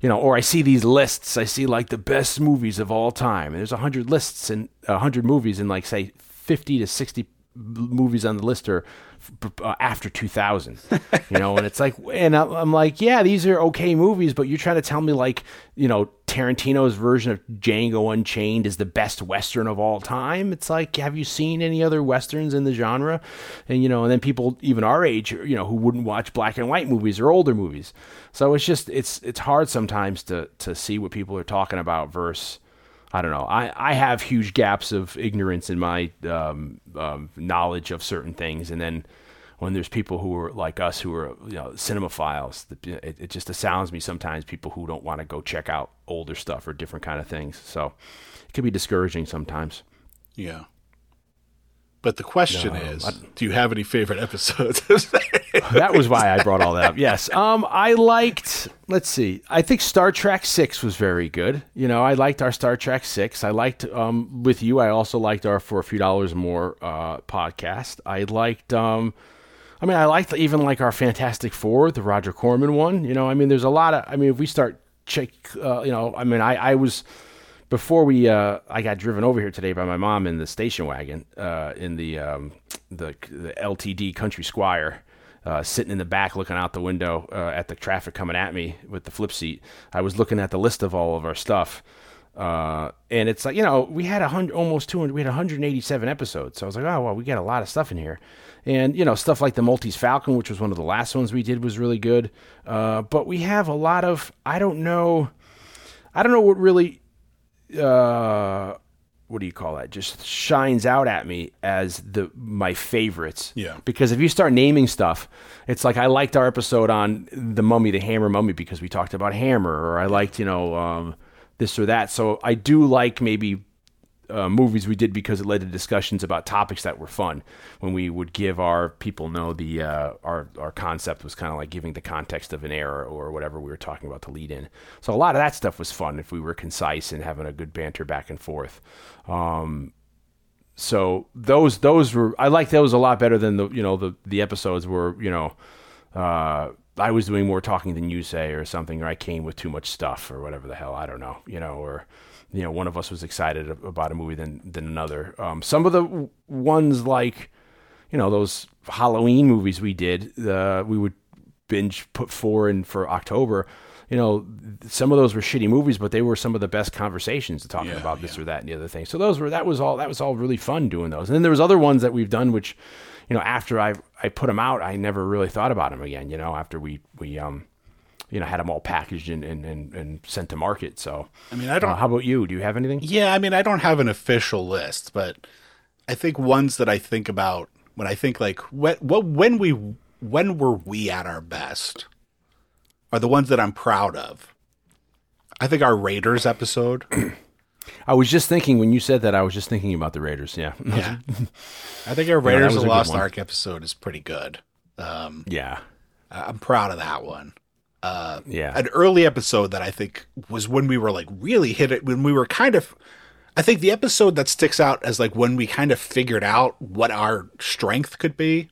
you know, or I see these lists, I see like the best movies of all time. And there's a 100 lists and a 100 movies and like say 50 to 60 movies on the list are Uh, after 2000 you know and it's like and i'm like yeah these are okay movies but you're trying to tell me like you know tarantino's version of django unchained is the best western of all time? It's like have you seen any other westerns in the genre? And you know and then people even our age you know who wouldn't watch black and white movies or older movies. So it's just it's it's hard sometimes to to see what people are talking about versus I don't know. I, I have huge gaps of ignorance in my um, um, knowledge of certain things, and then when there's people who are like us who are you know cinemaphiles, it, it just astounds me sometimes people who don't want to go check out older stuff or different kind of things. So it can be discouraging sometimes. Yeah. But the question No, is, I- do you have any favorite episodes? [LAUGHS] [LAUGHS] that was why I brought all that up. Yes. Um, I liked. Let's see. I think Star Trek Six was very good. You know, I liked our Star Trek Six. I liked um with you. I also liked our for a few dollars more uh podcast. I liked um. I mean, I liked even like our Fantastic Four, the Roger Corman one. You know, I mean, there's a lot of. I mean, if we start check, uh, you know, I mean, I I was before we uh, I got driven over here today by my mom in the station wagon uh, in the um, the the LTD Country Squire. Uh, sitting in the back, looking out the window uh, at the traffic coming at me with the flip seat, I was looking at the list of all of our stuff, Uh, and it's like you know we had a hundred almost 200 we had 187 episodes. So i was like oh well we got a lot of stuff in here. And you know stuff like the maltese falcon which was one of the last ones we did was really good. Uh, but we have a lot of i don't know i don't know what really uh, what do you call that? Just shines out at me as the my favorites. Yeah. Because if you start naming stuff, it's like I liked our episode on the Mummy, the Hammer Mummy, because we talked about Hammer, or I liked you know um, this or that. So I do like maybe uh, movies we did because it led to discussions about topics that were fun. When we would give our people know the uh, our our concept was kind of like giving the context of an era or whatever we were talking about to lead in. So a lot of that stuff was fun if we were concise and having a good banter back and forth. Um, so those those were I like those a lot better than the you know the the episodes where you know. Uh, I was doing more talking than you say, or something, or I came with too much stuff, or whatever the hell. I don't know, you know, or you know, one of us was excited about a movie than than another. Um, some of the w- ones like, you know, those Halloween movies we did, uh, we would binge put four in for October. You know, some of those were shitty movies, but they were some of the best conversations talking Yeah, about this or that and the other thing. So those were that was all that was all really fun doing those. And then there was other ones that we've done which, you know, after I I put them out, I never really thought about them again. You know, after we we um you know, had them all packaged and, and, and, and sent to market. So, I mean, I don't- Uh, how about you? Do you have anything? Yeah, I mean, I don't have an official list, but I think ones that I think about when I think like when what when we when were we at our best are the ones that I'm proud of. I think our Raiders episode. [CLEARS THROAT] I was just thinking when you said that, I was just thinking about the Raiders. Yeah. Yeah, [LAUGHS] I think our Raiders a Lost. Ark episode is pretty good. Um, yeah. I'm proud of that one. Yeah. an early episode that I think was when we were like really hit it when we were kind of I think the episode that sticks out as like when we kind of figured out what our strength could be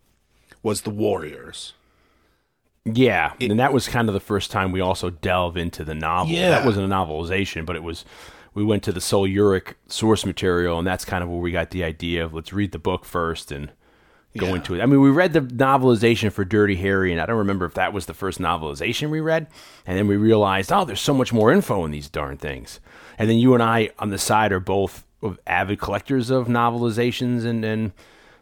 was the Warriors. Yeah, and that was kind of the first time we also delve into the novel. Yeah. That wasn't a novelization, but it was. We went to the Sol Yurick source material, and that's kind of where we got the idea of let's read the book first and go Yeah. into it. I mean, we read the novelization for Dirty Harry, and I don't remember if that was the first novelization we read. And then we realized, oh, there's so much more info in these darn things. And then you and I on the side are both avid collectors of novelizations and and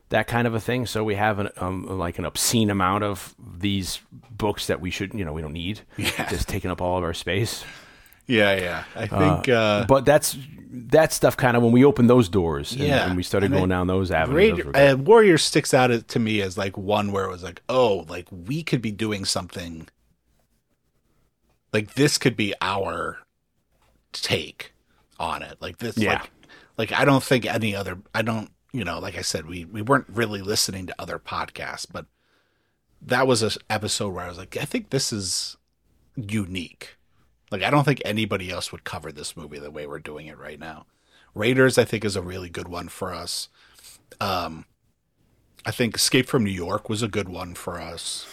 that kind of a thing. So we have an um, like an obscene amount of these books that we shouldn't, you know, we don't need, Yeah. just taking up all of our space. Yeah, yeah. I think uh, but that's that stuff kind of when we opened those doors and, Yeah. and we started And going I- down those avenues. Those uh, Warriors sticks out to me as like one where it was like, oh, like we could be doing something. Like this could be our take on it. Like this, Yeah. like, like I don't think any other. I don't, you know, like I said, we we weren't really listening to other podcasts, but that was an episode where I was like, I think this is unique. Like I don't think anybody else would cover this movie the way we're doing it right now. Raiders, I think, is a really good one for us. Um, I think Escape from New York was a good one for us.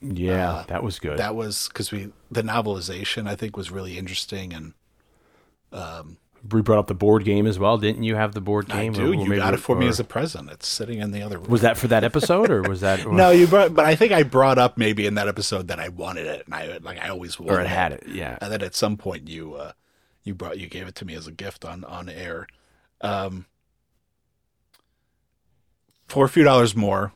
yeah, that was good. uh, That was because we the novelization I think was really interesting, and we brought up the board game as well, didn't you? Have the board game? I do. Or- or You got it for me as a present. It's sitting in the other room. Was that for that episode, or was that? [LAUGHS] no, you brought, but I think I brought up maybe in that episode that I wanted it, and I like I always wanted or it had it? Yeah. and then at some point you uh you brought you gave it to me as a gift on on air um for a few dollars more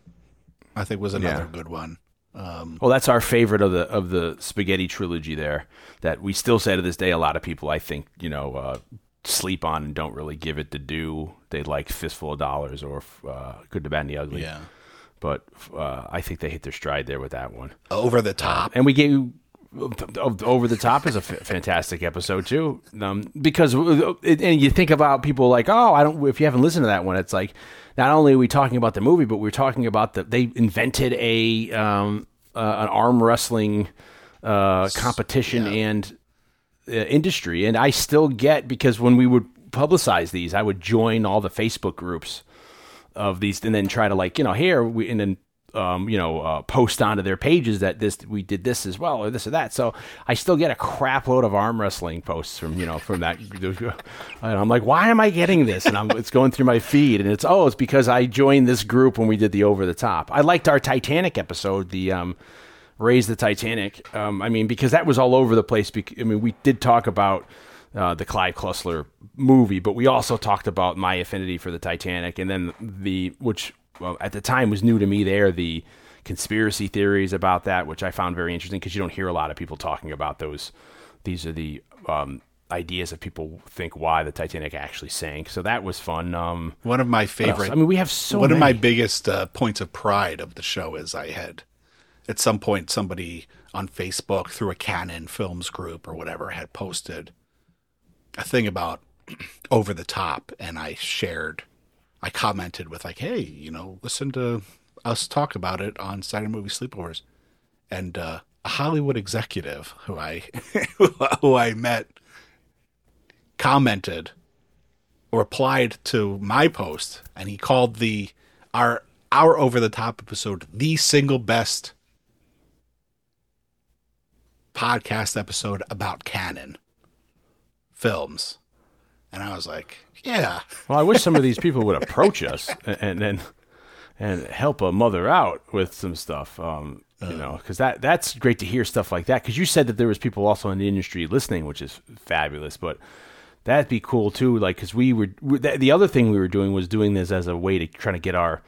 i think was another Yeah. good one um Well, that's our favorite of the of the spaghetti trilogy. There, that we still say to this day. A lot of people, I think, you know, uh, sleep on and don't really give it the due. They like Fistful of Dollars or uh, Good, the Bad, and the Ugly. yeah But uh, I think they hit their stride there with that one. over the top And we gave over the top is a f- fantastic episode too, um, because and you think about people like, oh, I don't. If you haven't listened to that one, it's like not only are we talking about the movie, but we're talking about the they invented a um, uh, an arm wrestling uh, competition and uh, industry, and I still get because when we would publicize these, I would join all the Facebook groups of these, and then try to like you know here we and then um, you know uh, post onto their pages that this we did this as well or this or that. So I still get a crap load of arm wrestling posts from you know from that. [LAUGHS] And I'm like, why am I getting this? And I'm it's going through my feed, and it's oh, it's because I joined this group when we did the over the top. I liked our Titanic episode, the um, raise the Titanic. Um, I mean, because that was all over the place. bec- I mean, we did talk about uh, the Clive Cussler movie, but we also talked about my affinity for the Titanic, and then the which well, at the time was new to me. There, the conspiracy theories about that, which I found very interesting because you don't hear a lot of people talking about those. These are the um, ideas that people think why the Titanic actually sank. So that was fun. Um, One of my favorite. I mean, we have so one of my biggest uh, points of pride of the show is I had at some point somebody on Facebook through a Cannon Films group or whatever had posted a thing about [CLEARS THROAT] over the top, and I shared, I commented with like, "Hey, you know, listen to us talk about it on Saturday Movie Sleepovers," and uh, a Hollywood executive who I [LAUGHS] who I met commented replied to my post and he called the our our over the top episode the single best podcast episode about Cannon Films and i was like yeah Well, I wish some of these people would approach us and and and, help a mother out with some stuff. Um, you know, because that that's great to hear stuff like that. Because you said that there was people also in the industry listening, which is fabulous. But that'd be cool too. Like, because we were we, the, the other thing we were doing was doing this as a way to try to get our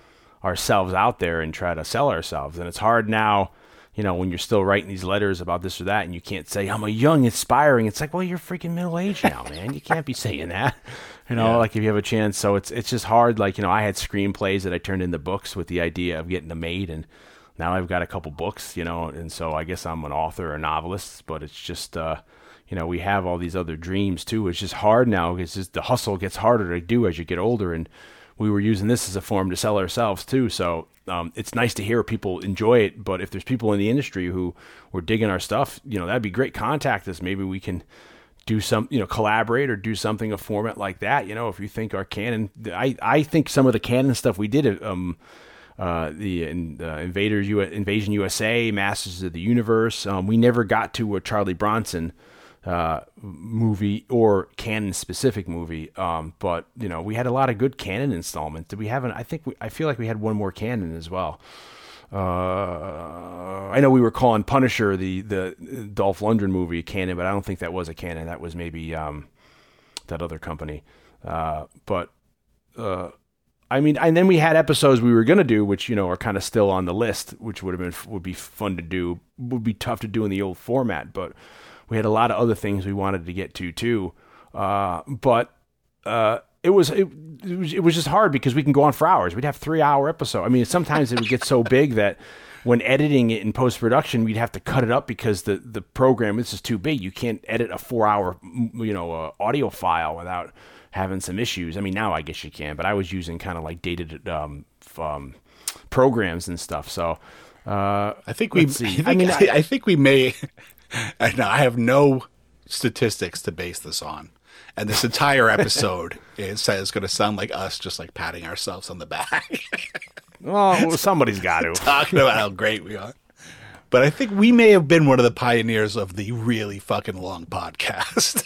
ourselves out there and try to sell ourselves. And it's hard now. You know, when you're still writing these letters about this or that, and you can't say I'm a young, inspiring. It's like, well, you're freaking middle aged now, man. You can't be saying that. You know, like if you have a chance. So it's it's just hard. Like you know, I had screenplays that I turned into books with the idea of getting them made, and now I've got a couple books. You know, and so I guess I'm an author or novelist. But it's just, uh, you know, we have all these other dreams too. It's just hard now. It's just the hustle gets harder to do as you get older, and we were using this as a form to sell ourselves too. So um, it's nice to hear people enjoy it. But if there's people in the industry who were digging our stuff, you know, that'd be great. Contact us. Maybe we can do some, you know, collaborate or do something a format like that. You know, if you think our Cannon, I I think some of the Cannon stuff we did, um, uh, the uh, Invaders, U- Invasion USA, Masters of the Universe. Um, we never got to a Charlie Bronson movie or Cannon specific movie. Um, but you know, we had a lot of good Cannon installments. Did we have an? I think we, I feel like we had one more Cannon as well. Uh, I know we were calling Punisher the the Dolph Lundgren movie Cannon, but I don't think that was a Cannon. That was maybe um, that other company. Uh, but uh, I mean, and then we had episodes we were gonna do, which you know are kind of still on the list, which would have been would be fun to do. Would be tough to do in the old format, but we had a lot of other things we wanted to get to too. Uh, but uh, it was it, it was it was just hard because we can go on for hours. We'd have three hour episode. I mean, sometimes it would get so [LAUGHS] big that when editing it in post production, we'd have to cut it up because the the program this is too big. You can't edit a four hour you know uh, audio file without having some issues. I mean, now I guess you can, but I was using kind of like dated um, um, programs and stuff. So uh, i think we. I, think, I mean, I, [LAUGHS] I think we may [LAUGHS] I know I have no statistics to base this on and this entire [LAUGHS] episode is, is going to sound like us just like patting ourselves on the back [LAUGHS] well, somebody's got to. talking about how great we are. But I think we may have been one of the pioneers of the really fucking long podcast.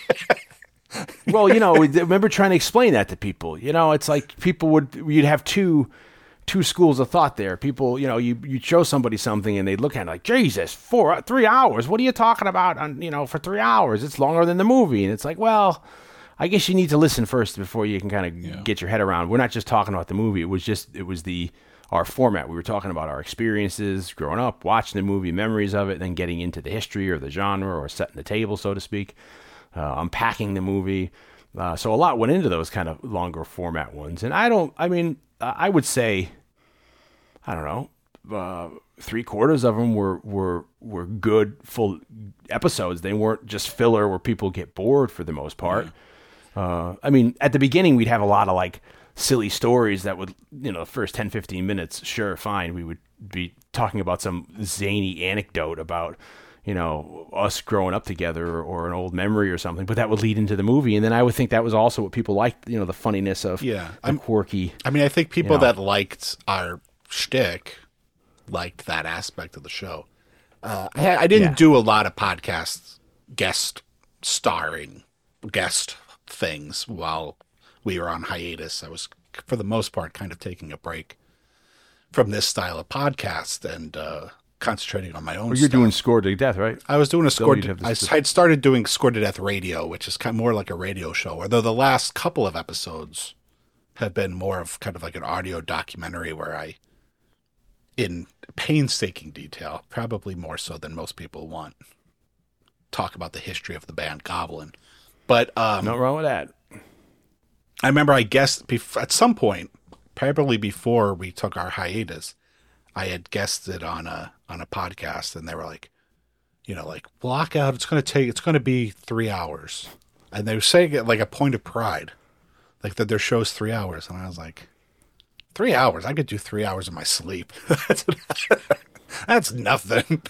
well, you know, remember trying to explain that to people. You know, it's like people would you'd have two two schools of thought there. People, you know, you you show somebody something and they'd look at it like, Jesus, four three hours. What are you talking about? On you know, for three hours, it's longer than the movie. And it's like, well, I guess you need to listen first before you can kind of get your head around. We're not just talking about the movie. It was just it was the our format. We were talking about our experiences growing up, watching the movie, memories of it, then getting into the history or the genre or setting the table, so to speak uh, unpacking the movie. Uh, so a lot went into those kind of longer format ones. And I don't, I mean, I would say, I don't know, uh, three quarters of them were, were, were good full episodes. They weren't just filler where people get bored for the most part. Uh, I mean, at the beginning, we'd have a lot of like silly stories that would, you know, the first 10, 15 minutes, sure, fine. We would be talking about some zany anecdote about, you know, us growing up together or, an old memory or something, but that would lead into the movie. And then I would think that was also what people liked, you know, the funniness of Yeah, the I'm- quirky. I mean, I think people You know. that liked our shtick liked that aspect of the show. Uh, I, I didn't Yeah. do a lot of podcasts guest starring guest things while we were on hiatus. I was, for the most part, kind of taking a break from this style of podcast, and uh, concentrating on my own. Well, you're stuff. doing score to death, right? I was doing a score. you'd I had started doing score to death radio, which is kind of more like a radio show. Although the last couple of episodes have been more of kind of like an audio documentary where I, in painstaking detail, probably more so than most people want, talk about the history of the band Goblin. But um, Nothing wrong with that. I remember I guessed bef- at some point, probably before we took our hiatus, I had guessed it on a on a podcast, and they were like, you know, like block out. It's going to take. It's going to be three hours, and they were saying it like a point of pride, like that their show's three hours, and I was like, three hours. I could do three hours of my sleep. [LAUGHS] [LAUGHS] that's, nothing.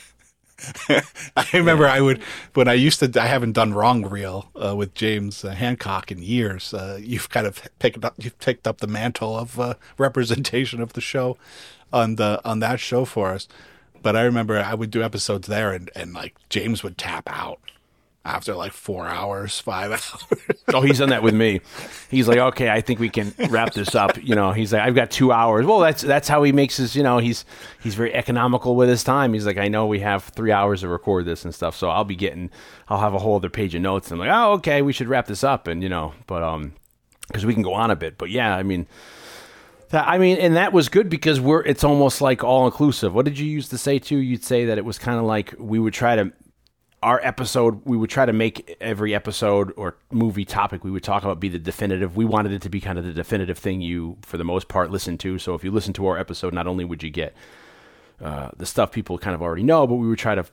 [LAUGHS] I remember I would when I used to. I haven't done wrong reel uh, with James uh, Hancock in years. Uh, you've kind of picked up. You've picked up the mantle of uh, representation of the show on the on that show for us. But I remember I would do episodes there, and and like James would tap out after like four hours, five [LAUGHS] hours. Oh, he's done that with me. He's like, okay, I think we can wrap this up. You know, he's like, I've got two hours. Well, that's that's how he makes his. You know, he's he's very economical with his time. He's like, I know we have three hours to record this and stuff, so I'll be getting, I'll have a whole other page of notes. And I'm like, oh, okay, we should wrap this up, and you know, but um, because we can go on a bit. But yeah, I mean. I mean, and that was good because we're it's almost like all inclusive. What did you used to say too? You'd say that it was kind of like we would try to our episode we would try to make every episode or movie topic we would talk about be the definitive we wanted it to be kind of the definitive thing you for the most part listen to so if you listen to our episode not only would you get uh, the stuff people kind of already know but we would try to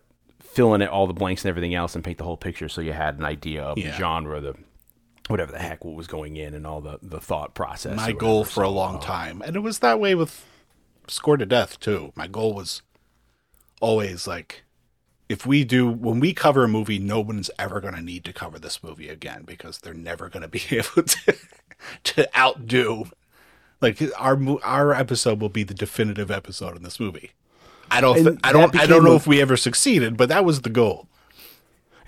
fill in it all the blanks and everything else and paint the whole picture so you had an idea of the Yeah. genre the whatever the heck what was going in and all the the thought process my goal for a long uh, time, and it was that way with Score to Death too. My goal was always like, if we do when we cover a movie, no one's ever going to need to cover this movie again because they're never going to be [LAUGHS] able to to outdo. Like our our episode will be the definitive episode in this movie. I don't. Th- I don't. I don't know a- if we ever succeeded, but that was the goal.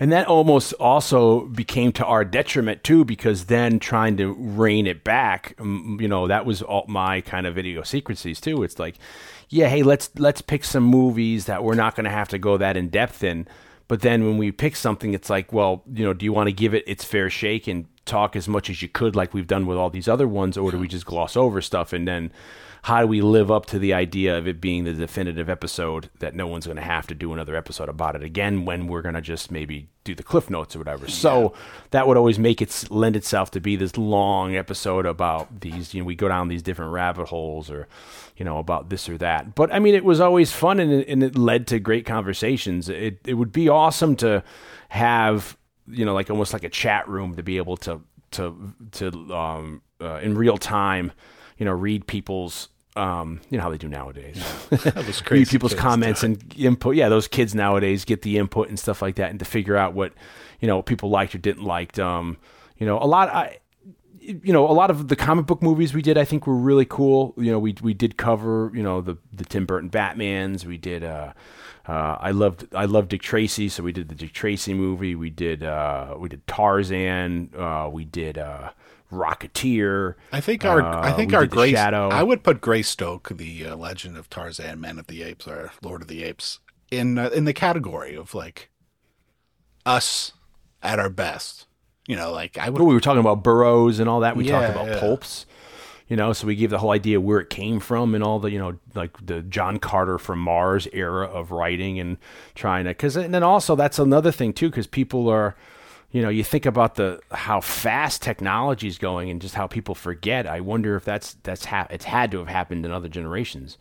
And that almost also became to our detriment too, because then trying to rein it back, you know, that was all my kind of video idiosyncrasies too. It's like, yeah, hey, let's let's pick some movies that we're not going to have to go that in depth in. But then when we pick something, it's like, well, you know, do you want to give it its fair shake and talk as much as you could, like we've done with all these other ones, or do we just gloss over stuff and then? How do we live up to the idea of it being the definitive episode that no one's going to have to do another episode about it again when we're going to just maybe do the cliff notes or whatever. So that would always make it lend itself to be this long episode about these, you know, we go down these different rabbit holes or, you know, about this or that. But I mean, it was always fun and it, and it led to great conversations. It, it would be awesome to have, you know, like almost like a chat room to be able to, to, to, um, uh, in real time, you know, read people's, um, you know how they do nowadays. [LAUGHS] That was read crazy. people's kids. comments and input. Yeah, those kids nowadays get the input and stuff like that, and to figure out what you know people liked or didn't like. Um, you know, a lot. I, you know, a lot of the comic book movies we did, I think, were really cool. You know, we we did cover, you know, the the Tim Burton Batman's. We did. Uh, uh, I loved I loved Dick Tracy, so we did the Dick Tracy movie. We did uh, we did Tarzan. Uh, we did uh, Rocketeer. I think our Uh, I think our Grace. Shadow. I would put Greystoke, the uh, Legend of Tarzan, Man of the Apes, or Lord of the Apes, in uh, in the category of like us at our best. You know, like I would. We were talking about Burroughs and all that. We Yeah, talked about yeah. pulps. You know, so we gave the whole idea where it came from and all the, you know, like the John Carter from Mars era of writing and trying to, because, and then also that's another thing too, because people are, you know, you think about the how fast technology is going and just how people forget. I wonder if that's that's ha- it's had to have happened in other generations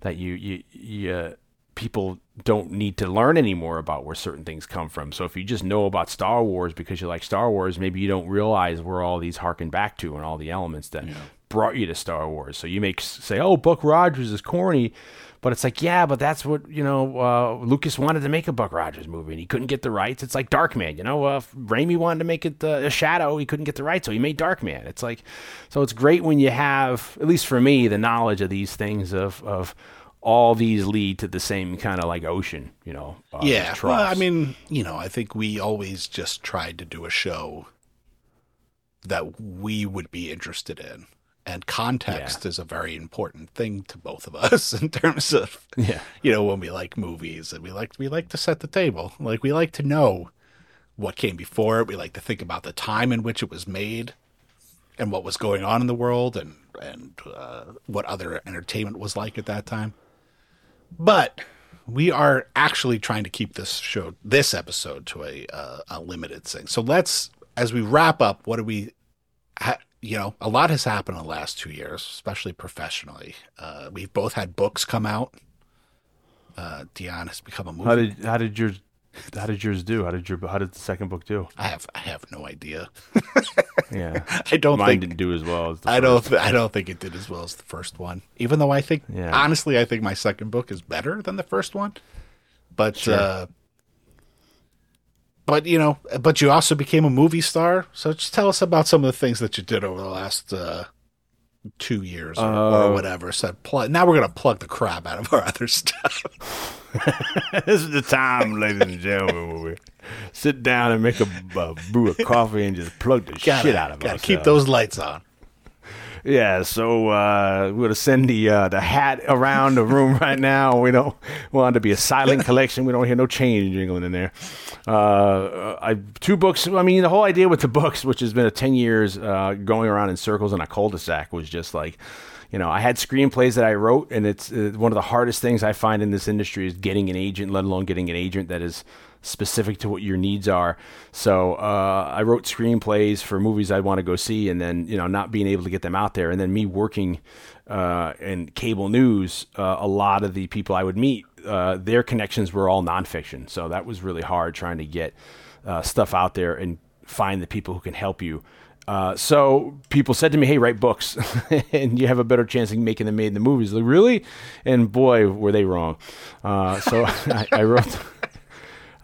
that you you you. Uh, people don't need to learn anymore about where certain things come from. So if you just know about Star Wars because you like Star Wars, maybe you don't realize where all these harken back to and all the elements that brought you to Star Wars. So you may say, "Oh, Buck Rogers is corny," but it's like, yeah, but that's what you know. Uh, Lucas wanted to make a Buck Rogers movie, and he couldn't get the rights. It's like Darkman, you know. Uh, Raimi wanted to make it uh, a Shadow, he couldn't get the rights, so he made Darkman. It's like, so it's great when you have, at least for me, the knowledge of these things of of all these lead to the same kind of like ocean, you know. uh, yeah, well, I mean, you know, I think we always just tried to do a show that we would be interested in, and context is a very important thing to both of us [LAUGHS] in terms of Yeah. you know when we like movies and we like we like to set the table. Like we like to know what came before it. We like to think about the time in which it was made and what was going on in the world and and uh, what other entertainment was like at that time. But we are actually trying to keep this show this episode to a uh, a limited thing. So let's as we wrap up what do we ha- you know a lot has happened in the last two years especially professionally uh, we've both had books come out uh, Dion has become a movie. How did how did yours how did yours do? How did your how did the second book do? I have I have no idea. [LAUGHS] Yeah, [LAUGHS] I don't mine think didn't do as well as the I don't th- I don't think it did as well as the first one. Even though I think Yeah. honestly I think my second book is better than the first one. But Sure. uh but you know, but you also became a movie star. So just tell us about some of the things that you did over the last uh two years or, Uh, or whatever. So plug, now we're gonna plug the crap out of our [LAUGHS] other stuff. [LAUGHS] this is the time, ladies and gentlemen, where we sit down and make a uh, brew of coffee and just plug the gotta, shit out of us. keep those lights on. Yeah, so uh, we're gonna send the uh, the hat around the room [LAUGHS] right now. We don't want it to be a silent collection. We don't hear no chain jingling in there. Uh, I two books. I mean, the whole idea with the books, which has been a ten years uh, going around in circles in a cul-de-sac, was just like. You know, I had screenplays that I wrote, and it's uh, one of the hardest things I find in this industry is getting an agent, let alone getting an agent that is specific to what your needs are. So uh, I wrote screenplays for movies I'd want to go see, and then you know not being able to get them out there, and then me working uh, in cable news. Uh, a lot of the people I would meet, uh, their connections were all nonfiction, so that was really hard trying to get uh, stuff out there and find the people who can help you. Uh, so people said to me, "Hey, write books, [LAUGHS] and you have a better chance of making them made in the movies." Like, really? And boy, were they wrong. Uh, so [LAUGHS] I, I wrote.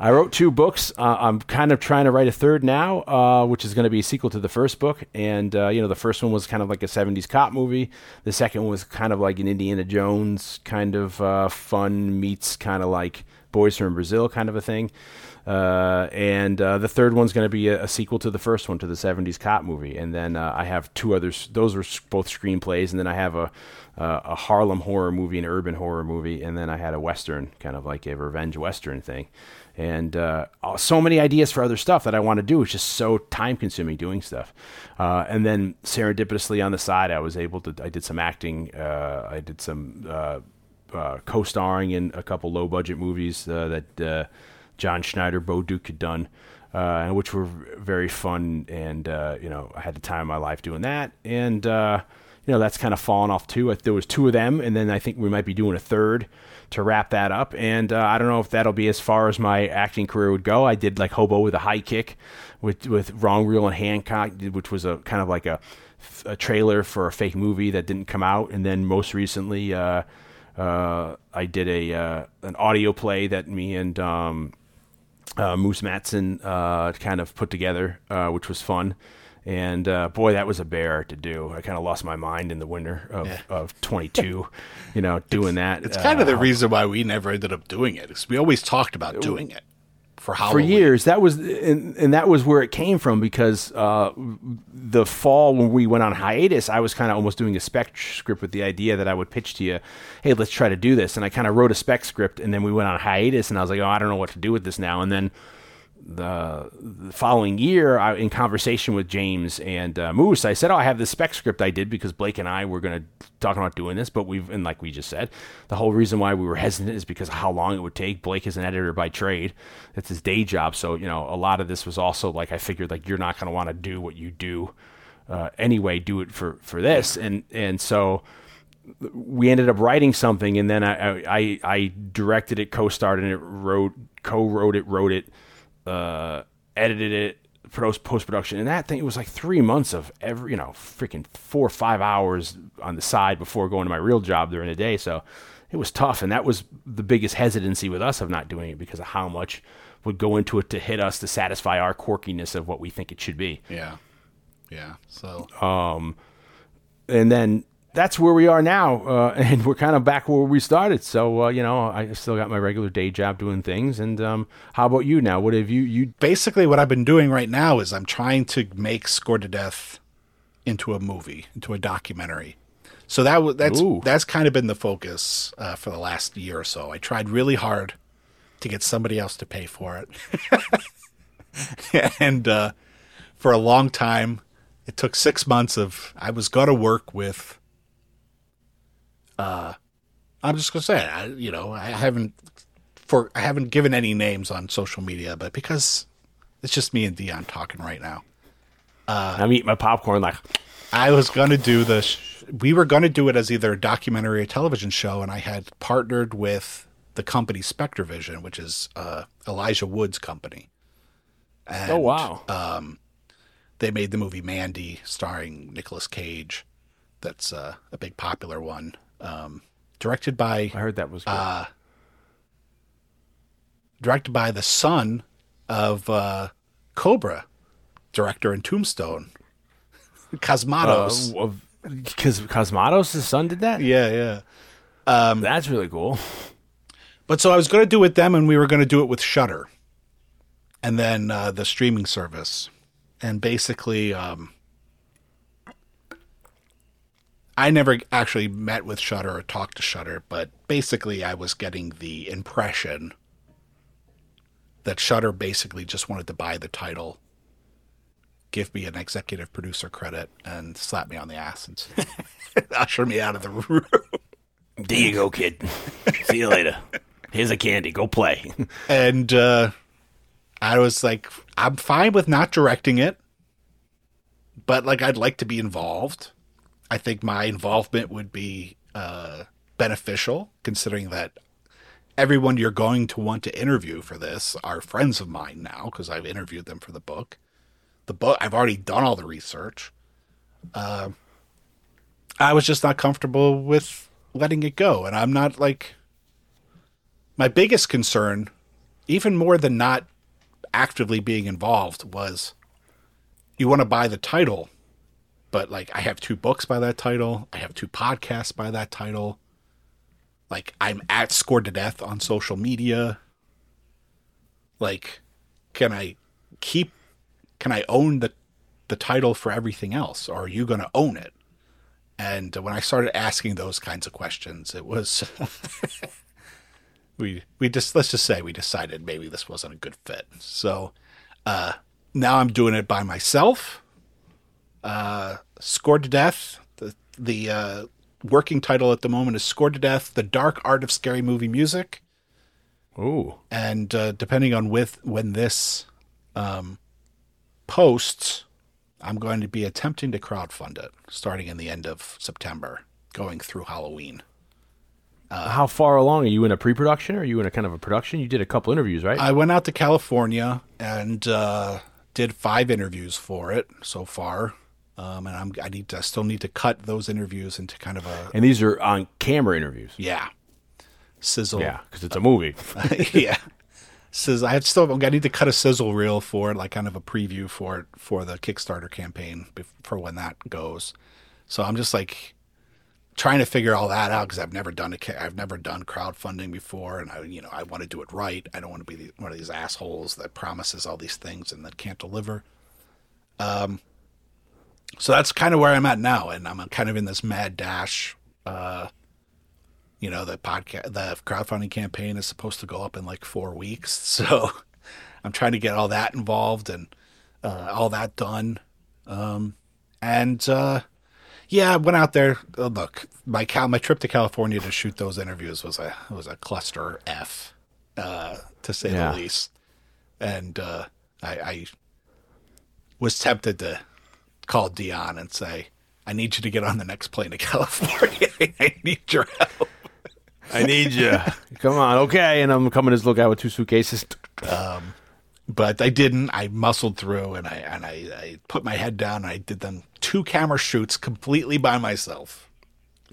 I wrote two books. Uh, I'm kind of trying to write a third now, uh, which is going to be a sequel to the first book. And uh, you know, the first one was kind of like a '70s cop movie. The second one was kind of like an Indiana Jones kind of uh, fun meets kind of like Boys from Brazil kind of a thing. Uh, and uh, the third one's going to be a, a sequel to the first one, to the '70s cop movie. And then I have two others; those were both screenplays. And then I have a uh, a Harlem horror movie, an urban horror movie, and then I had a western, kind of like a revenge western thing. And uh, uh, so many ideas for other stuff that I want to do. It's just so time consuming doing stuff. Uh, and then serendipitously on the side, I was able to. I did some acting. Uh, I did some uh, uh, co-starring in a couple low budget movies that John Schneider, Bo Duke had done, which were very fun. And you know, I had the time of my life doing that. And you know, that's kind of fallen off too. There was two of them, and then I think we might be doing a third to wrap that up. And uh, I don't know if that'll be as far as my acting career would go. I did like Hobo with a High Kick with with Wrong Reel and Hancock, which was a kind of like a, a trailer for a fake movie that didn't come out. And then most recently, uh, uh, I did a uh, an audio play that me and um, uh, Moose Matson uh, kind of put together, which was fun. And uh, boy, that was a bear to do. I kind of lost my mind in the winter of, of 22, you know, [LAUGHS] doing that. It's kind of Uh, the reason why we never ended up doing it. Is we always talked about doing it for how for years that was and, and that was where it came from because uh, the fall when we went on hiatus i was kind of almost doing a spec script with the idea that i would pitch to you hey let's try to do this and i kind of wrote a spec script and then we went on hiatus and i was like oh i don't know what to do with this now and then the, the following year, I, in conversation with James and uh, Moose, I said, "Oh, I have this spec script I did because Blake and I were going to talk about doing this, but we've and like we just said, the whole reason why we were hesitant is because how long it would take. Blake is an editor by trade; that's his day job. So you know, a lot of this was also like I figured like you're not going to want to do what you do uh, anyway. Do it for for this, and and so." we ended up writing something, and then I I, I, directed it, co-starred in it, wrote, co-wrote it, wrote it, uh, edited it, post post production, and that thing it was like three months of every you know freaking four or five hours on the side before going to my real job during the day. So it was tough, and that was the biggest hesitancy with us of not doing it because of how much would go into it to hit us to satisfy our quirkiness of what we think it should be Yeah, yeah. So um, and then that's where we are now, uh, [LAUGHS] and we're kind of back where we started. So uh, you know, I still got my regular day job doing things. And um, how about you now? What have you you? basically, what I've been doing right now is I'm trying to make Score to Death into a movie, into a documentary. So that was that's Ooh. that's kind of been the focus uh, for the last year or so. I tried really hard to get somebody else to pay for it, [LAUGHS] and uh, for a long time, it took six months of I was going to work with. Uh, I'm just gonna say, I, you know, I haven't for I haven't given any names on social media, but because it's just me and Dion talking right now. I'm eating my popcorn like, I was going to do the, sh- we were going to do it as either a documentary or a television show, and I had partnered with the company SpectreVision, which is uh, Elijah Wood's company. And oh wow. Um, They made the movie Mandy, starring Nicolas Cage. That's uh, a big popular one. Um, directed by I heard that was good. directed by the son of uh, Cobra, director in Tombstone, [LAUGHS] Cosmatos. Uh, of- Cos- Cosmatos, his son did that. yeah, yeah. That's really cool. But so I was going to do it with them, and we were going to do it with Shudder, and then uh, the streaming service, and basically, um, I never actually met with Shudder or talked to Shudder, but basically, I was getting the impression that Shudder basically just wanted to buy the title, give me an executive producer credit, and slap me on the ass and [LAUGHS] usher me out of the room. There you go, kid. See you later. Here's a candy. Go play. and uh, I was like, I'm fine with not directing it, but like I'd like to be involved. I think my involvement would be uh, beneficial, considering that everyone you're going to want to interview for this are friends of mine now because I've interviewed them for the book. The book I've already done all the research. Uh, I was just not comfortable with letting it go, and I'm not like my biggest concern, even more than not actively being involved, was you want to buy the title, but like I have two books by that title, I have two podcasts by that title. Like I'm at scored to death on social media. Like, can I keep can I own the the title for everything else, or are you gonna own it? And when I started asking those kinds of questions, it was [LAUGHS] we we just let's just say we decided maybe this wasn't a good fit. So uh, now I'm doing it by myself. Uh, Scored to Death. The the uh, working title at the moment is Scored to Death: The Dark Art of Scary Movie Music. Ooh. And uh, depending on with when this um, posts, I'm going to be attempting to crowdfund it starting in the end of September, going through Halloween. How far along are you in a pre-production? Are you in a kind of a production? You did a couple interviews, right? I went out to California and uh, did five interviews for it so far, um, and I'm I need to I still need to cut those interviews into kind of a and these are on camera interviews. yeah sizzle Yeah, because it's a movie. [LAUGHS] yeah sizzle. I have still I need to cut a sizzle reel for it, like kind of a preview for it for the Kickstarter campaign for when that goes. So I'm just like trying to figure all that out because I've never done a I've never done crowdfunding before, and I you know I want to do it right. I don't want to be the, one of these assholes that promises all these things and then can't deliver. Um, so that's kind of where I'm at now, and I'm kind of in this mad dash. Uh, you know, the podcast, the crowdfunding campaign is supposed to go up in like four weeks, [LAUGHS] so I'm trying to get all that involved and uh, all that done. Um, and uh, yeah, I went out there. uh, Look, my Cal- my trip to California to shoot those interviews was a was a cluster F, uh, to say Yeah. the least. And uh, I, I was tempted to call Dion and say, "I need you to get on the next plane to [LAUGHS] California. I need your help." I need you. [LAUGHS] Come on, okay. And I'm coming as lookout with two suitcases. Um, but I didn't. I muscled through and I and I, I put my head down. and I did them two camera shoots completely by myself.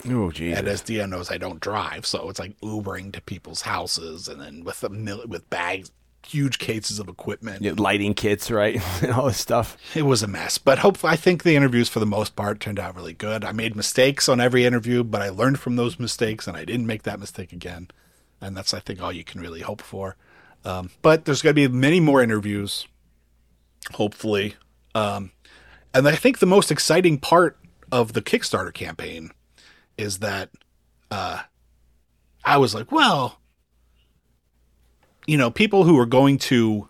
Oh, geez. And as Dion knows, I don't drive, so it's like Ubering to people's houses and then with a mil- with bags, huge cases of equipment. Yeah, lighting kits, right? [LAUGHS] and all this stuff. It was a mess, but hopefully, I think the interviews for the most part turned out really good. I made mistakes on every interview, but I learned from those mistakes, and I didn't make that mistake again. And that's, I think, all you can really hope for. Um, but there's going to be many more interviews, hopefully. Um, And I think the most exciting part of the Kickstarter campaign is that uh, I was like, well, you know, people who are going to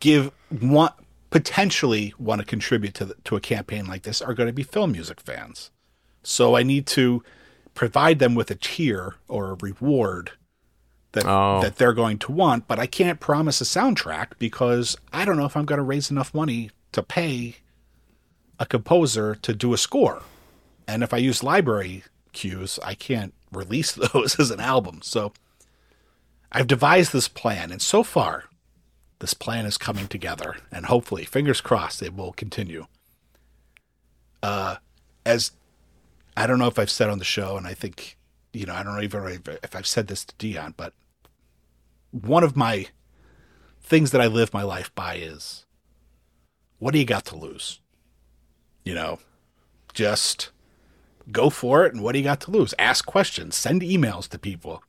give want potentially want to contribute to the, to a campaign like this are going to be film music fans. So I need to provide them with a tier or a reward that Oh. that they're going to want, but I can't promise a soundtrack because I don't know if I'm going to raise enough money to pay a composer to do a score. And if I use library cues, I can't release [LAUGHS] those as an album. So I've devised this plan, and so far, this plan is coming together, and hopefully, fingers crossed, it will continue. Uh, as I don't know if I've said on the show, and I think you know I don't know even if- if I've said this to Dion, but one of my things that I live my life by is what do you got to lose? You know, just go for it, and what do you got to lose? Ask questions, send emails to people.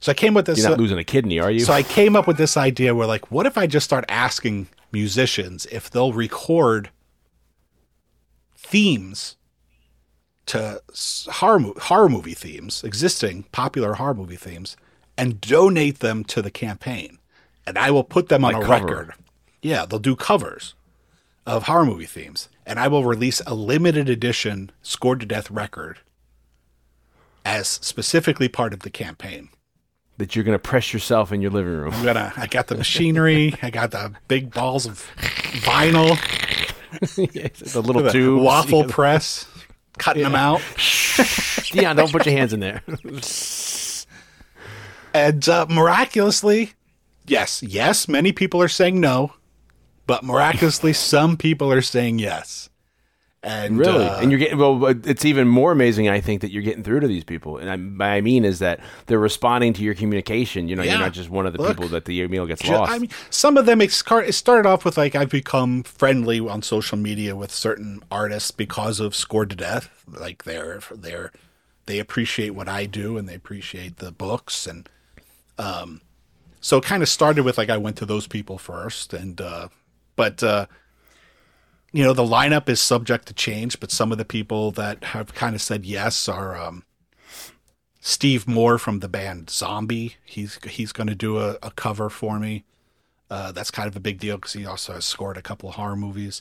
So I came with this. You're not uh, losing a kidney, are you? so I came up with this idea where, like, what if I just start asking musicians if they'll record themes to horror, horror movie themes, existing popular horror movie themes, and donate them to the campaign. And I will put them on Like a cover. record. Yeah, they'll do covers of horror movie themes. And I will release a limited edition Scored to Death record as specifically part of the campaign. That you're going to press yourself in your living room. I'm gonna. I got the machinery. I got the big balls of vinyl, the little tube. waffle [LAUGHS] press, cutting them out, [LAUGHS] Dion, don't put your hands in there. and uh, miraculously, yes, yes, many people are saying no, but miraculously, some people are saying yes. And Really? uh, and you're getting well. It's even more amazing, I think, that you're getting through to these people. And I, I mean is that they're responding to your communication. You know, Yeah. you're not just one of the Look, people that the email gets lost. I mean, some of them it started off with like I've become friendly on social media with certain artists because of Scored to Death. Like they're they're they appreciate what I do and they appreciate the books and um, so it kind of started with like I went to those people first and uh, but uh, you know the lineup is subject to change. But some of the people that have kind of said yes are. Um, Steve Moore from the band Zombi. He's he's going to do a, a cover for me. Uh, that's kind of a big deal because he also has scored a couple of horror movies.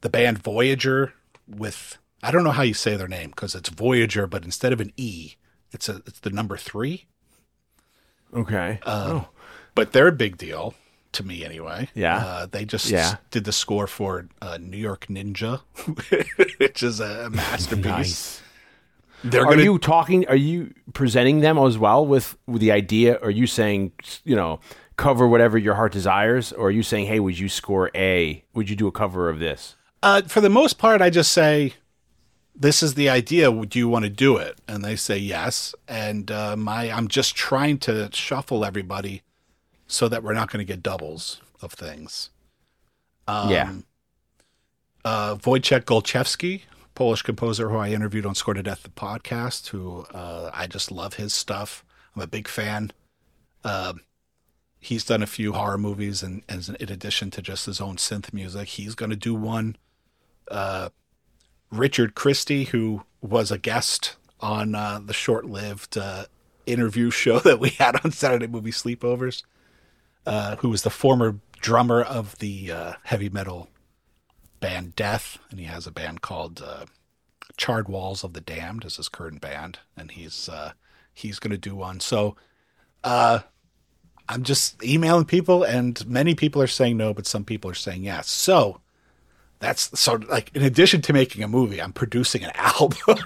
The band Voyag3r with I don't know how you say their name because it's Voyager, but instead of an E, it's a it's the number three. okay. oh. But they're a big deal to me anyway. Yeah. uh, they just Yeah. did the score for uh, New York Ninja, [LAUGHS] which is a masterpiece. Nice. They're Are gonna you talking? Are you presenting them as well with, with the idea? Are you saying, you know, cover whatever your heart desires, or are you saying, hey, would you score a? Would you do a cover of this? Uh, for the most part, I just say, "This is the idea. Do you want to do it?" And they say yes. And uh, my, I'm just trying to shuffle everybody so that we're not going to get doubles of things. Um, yeah. Uh, Wojciech Golczewski, Polish composer who I interviewed on Score to Death, the podcast, who uh, I just love his stuff. I'm a big fan. Um he's done a few horror movies, and as in addition to just his own synth music, he's going to do one. Uh, Richard Christie, who was a guest on uh, the short-lived uh, interview [LAUGHS] show that we had on Saturday Movie Sleepovers, uh, who was the former drummer of the uh, heavy metal band Death, and he has a band called uh, Charred Walls of the Damned as his current band, and he's uh, he's going to do one. So uh, I'm just emailing people, and many people are saying no, but some people are saying yes. So that's so like in addition to making a movie, I'm producing an [LAUGHS] album.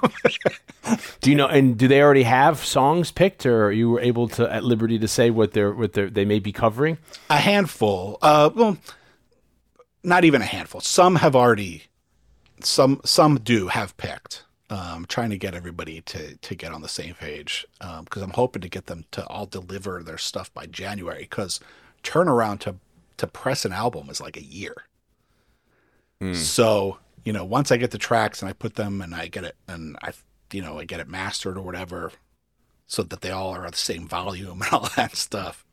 Do you know? And do they already have songs picked, or are you able to at liberty to say what they're what they're, they may be covering? a handful. Uh, well, not even a handful. Some have already. Some some do have picked. Um, trying to get everybody to to get on the same page because I'm hoping to get them to all deliver their stuff by January. Because turnaround to to press an album is like a year. So you know, once I get the tracks and I put them and I get it and I you know I get it mastered or whatever, so that they all are at the same volume [LAUGHS] and all that stuff.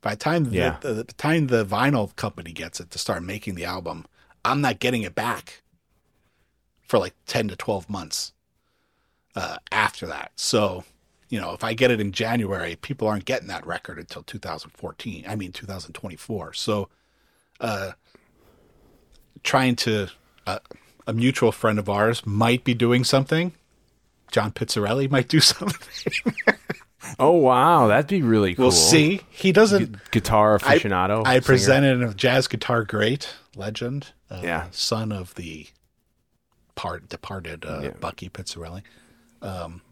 By the time Yeah. the, the, the time the vinyl company gets it to start making the album, I'm not getting it back for like 10 to 12 months uh, after that. So, you know, if I get it in January, people aren't getting that record until 2014. I mean, 2024. So, uh, trying to, uh, a mutual friend of ours might be doing something. John Pizzarelli might do [LAUGHS] something. Oh wow, that'd be really cool. we'll see. He doesn't. Guitar aficionado. I, singer. presented a jazz guitar great legend, uh, Yeah. son of the part departed uh, Yeah. Bucky Pizzarelli. Um,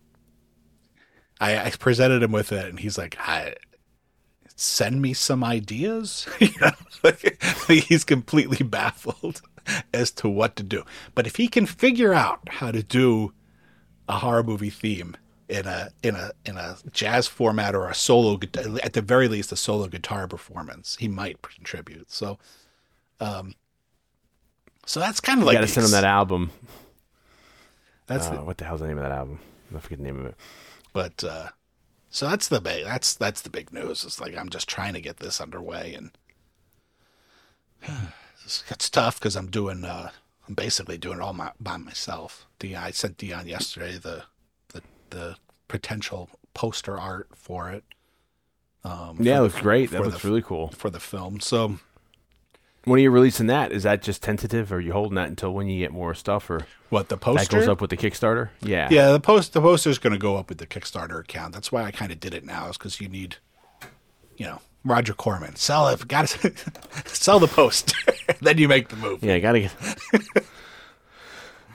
I, I presented him with it, and he's like, I, "Send me some ideas." you know, like, he's completely baffled [LAUGHS] as to what to do. But if he can figure out how to do a horror movie theme in a in a in a jazz format or a solo at the very least a solo guitar performance he might contribute so um so that's kind of You like gotta send him that album. that's Uh, the, what the hell's the name of that album? I forget the name of it. but uh so that's the big that's that's the big news it's like i'm just trying to get this underway and [SIGHS] it's, it's tough because i'm doing uh i'm basically doing it all my, by myself Dion, i sent dion yesterday the the the potential poster art for it um Yeah, it for looks great. That looks the- really cool. for the film so When are you releasing that? Is that just tentative? Or are you holding that until when you get more stuff? Or what the poster that goes up with the Kickstarter? Yeah. Yeah, the post the poster's going to go up with the Kickstarter account. That's why I kind of did it now, is because you need, you know, Roger Corman sell it. Got to [LAUGHS] sell the post, [LAUGHS] then you make the move. Yeah, gotta get.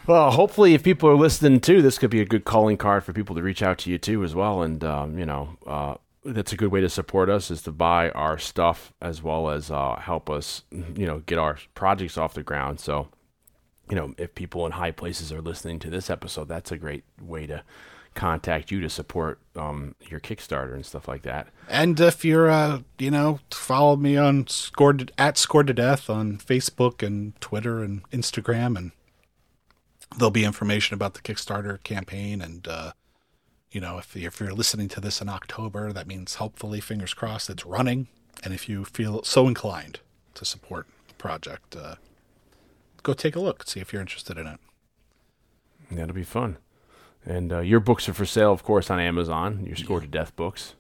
well, hopefully, if people are listening too, this could be a good calling card for people to reach out to you too as well. And um, you know, uh, that's a good way to support us is to buy our stuff as well as uh, help us, you know, get our projects off the ground. So, you know, if people in high places are listening to this episode, that's a great way to contact you to support um, your Kickstarter and stuff like that. And if you're, uh, you know, follow me on scored at scored to death on Facebook and Twitter and Instagram, and there'll be information about the Kickstarter campaign. And uh, you know, if if you're listening to this in October, that means hopefully, fingers crossed, it's running. And if you feel so inclined to support the project, uh, go take a look, see if you're interested in it. That'll be fun. And uh, your books are for sale, of course, on Amazon. Your Score to Death books.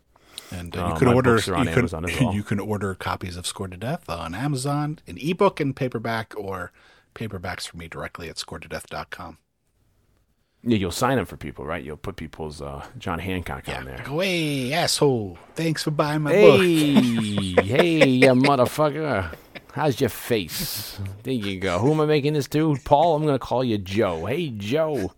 And uh, Uh, you can order on you can, as [LAUGHS] well. you can order copies of Score to Death on Amazon, an ebook and paperback, or paperbacks for me directly at scoredtodeath.com. Yeah, you'll sign them for people, right? You'll put people's uh, John Hancock on there. Go, hey, asshole. Thanks for buying my book. Hey, [LAUGHS] hey, you motherfucker. How's your face? There you go. Who am I making this to? Paul, I'm going to call you Joe. Hey, Joe.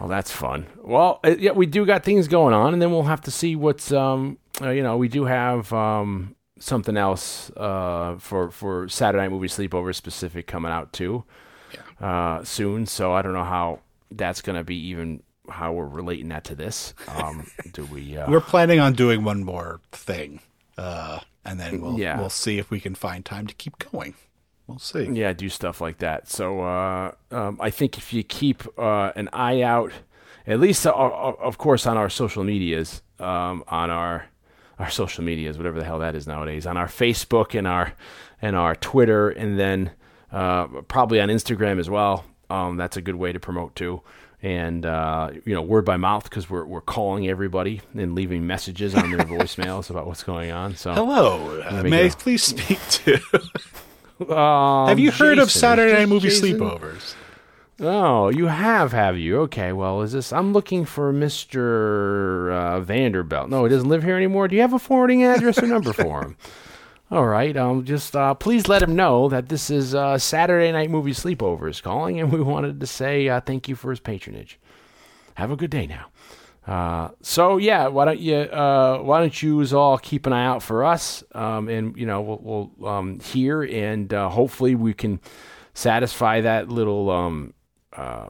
Oh, that's fun. Well, uh, yeah, we do got things going on, and then we'll have to see what's, um, uh, you know, we do have um, something else uh, for for Saturday Night Movie Sleepover specific coming out too uh, soon. So I don't know how that's going to be, even how we're relating that to this. Um, do we? Uh, We're planning on doing one more thing, uh, and then we'll Yeah. we'll see if we can find time to keep going. We'll see. yeah, do stuff like that. So uh, um, I think if you keep uh, an eye out, at least uh, uh, of course on our social medias, um, on our our social medias, whatever the hell that is nowadays, on our Facebook and our and our Twitter, and then uh, probably on Instagram as well. Um, that's a good way to promote too. And uh, you know, word by mouth because we're we're calling everybody and leaving messages on their voicemails about what's going on. So Hello. Uh, may I please speak to? [LAUGHS] Um, Have you heard of Saturday Night Movie Jason? Sleepovers? Oh, you have, have you? Okay, well, is this? I'm looking for Mr. Uh, Vanderbilt. No, he doesn't live here anymore. Do you have a forwarding address or number [LAUGHS] for him? All right, um, just uh, please let him know that this is uh, Saturday Night Movie Sleepovers calling, and we wanted to say uh, thank you for his patronage. Have a good day now. Uh, so yeah, why don't you uh, why don't you all keep an eye out for us, um, and you know we'll, we'll um, hear and uh, hopefully we can satisfy that little um, uh,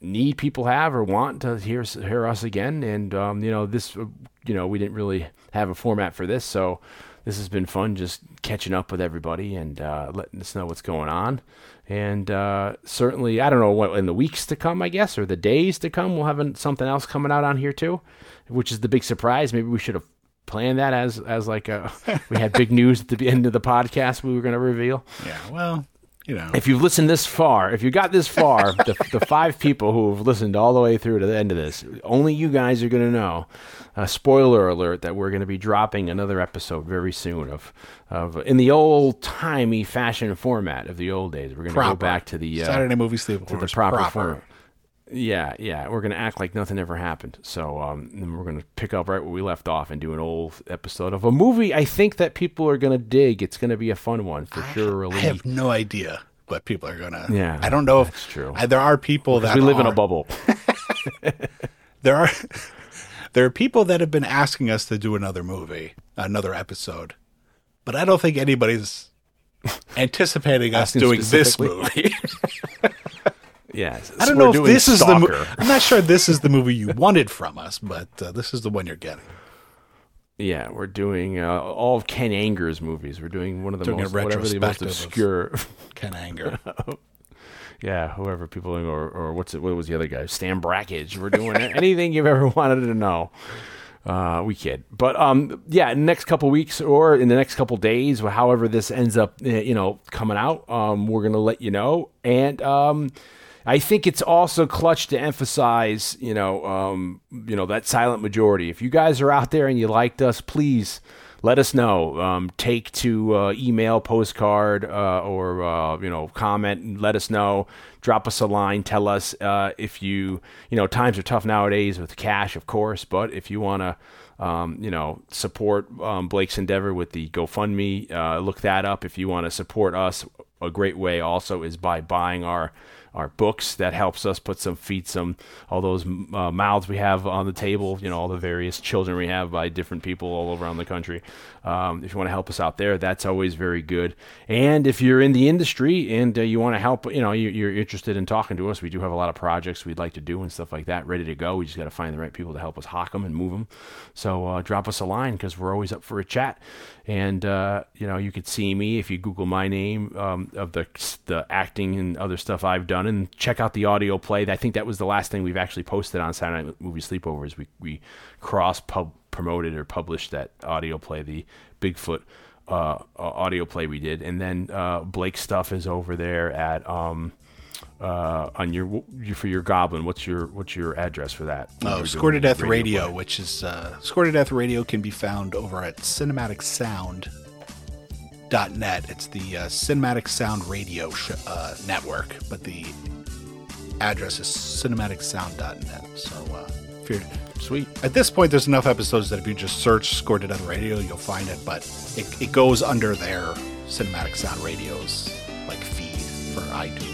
need people have or want to hear hear us again. And um, you know this, you know we didn't really have a format for this, so this has been fun just catching up with everybody and uh, letting us know what's going on. And uh, certainly, I don't know what in the weeks to come, I guess, or the days to come, we'll have an- something else coming out on here too, which is the big surprise. Maybe we should have planned that as as like a we had big [LAUGHS] news at the end of the podcast we were going to reveal. Yeah. Well, you know, if you've listened this far, if you got this far, the, the five people who have listened all the way through to the end of this, only you guys are going to know. Uh, spoiler alert that we're going to be dropping another episode very soon of, of in the old timey fashion format of the old days. We're going to go back to the uh, Saturday movie sleepovers. to the proper, form. Yeah, yeah. We're gonna act like nothing ever happened. So, um, we're gonna pick up right where we left off and do an old episode of a movie. I think that people are gonna dig. It's gonna be a fun one for sure. I have no idea what people are gonna. Yeah, I don't know if that's true. I, there are people that we live in a bubble. [LAUGHS] There are [LAUGHS] there are people that have been asking us to do another movie, another episode, but I don't think anybody's [LAUGHS] anticipating us doing this movie. Yeah, I don't know if this is the. Mo- I'm not sure this is the [LAUGHS] movie you wanted from us, but uh, this is the one you're getting. Yeah, we're doing uh, all of Ken Anger's movies. We're doing one of the Doing most whatever the most obscure. [LAUGHS] Ken Anger. [LAUGHS] yeah, whoever people or or what's it? What was the other guy? Stan Brakhage. We're doing anything you've ever wanted to know. Uh, we kid, but um, yeah, in the next couple weeks or in the next couple days, however this ends up, eh, you know, coming out, um, we're gonna let you know. And um, I think it's also clutch to emphasize, you know, um, you know that silent majority. If you guys are out there and you liked us, please let us know. Um, take to uh, email, postcard, uh, or uh, you know, comment and let us know. Drop us a line. Tell us uh, if you, you know, times are tough nowadays with cash, of course. But if you want to, um, you know, support um, Blake's endeavor with the GoFundMe, uh, look that up. If you want to support us, a great way also is by buying our our books. That helps us put some feet, some all those uh, mouths we have on the table. You know, all the various children we have by different people all around the country. Um, if you want to help us out there, that's always very good. And if you're in the industry and uh, you want to help, you know, you, you're interested in talking to us, we do have a lot of projects we'd like to do and stuff like that ready to go. We just got to find the right people to help us hawk them and move them. So uh, drop us a line because we're always up for a chat. And uh, you know, you could see me if you Google my name um, of the the acting and other stuff I've done, and check out the audio play. I think that was the last thing we've actually posted on Saturday Night Movie Sleepovers. We we cross pub promoted or published that audio play, the Bigfoot uh, audio play we did, and then uh, Blake's stuff is over there at um, uh, on your for your Goblin. What's your what's your address for that? Oh, Score to Death radio Radio, which is uh, Score to Death Radio can be found over at cinematicsound.net. It's the uh, Cinematic Sound Radio sh- uh, network, but the address is cinematicsound.net. So uh, if you're Sweet. at this point, there's enough episodes that if you just search Score to Death Radio, you'll find it. But it, it goes under their Cinematic Sound Radio's like feed for iTunes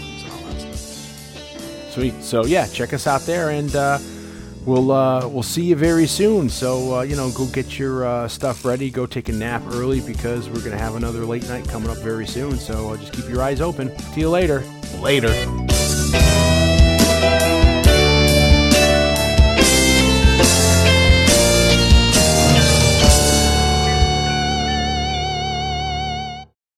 Sweet. So yeah, check us out there, and uh, we'll uh, we'll see you very soon. So uh, you know, go get your uh, stuff ready. Go take a nap early because we're gonna have another late night coming up very soon. So uh, just keep your eyes open. See you later. Later.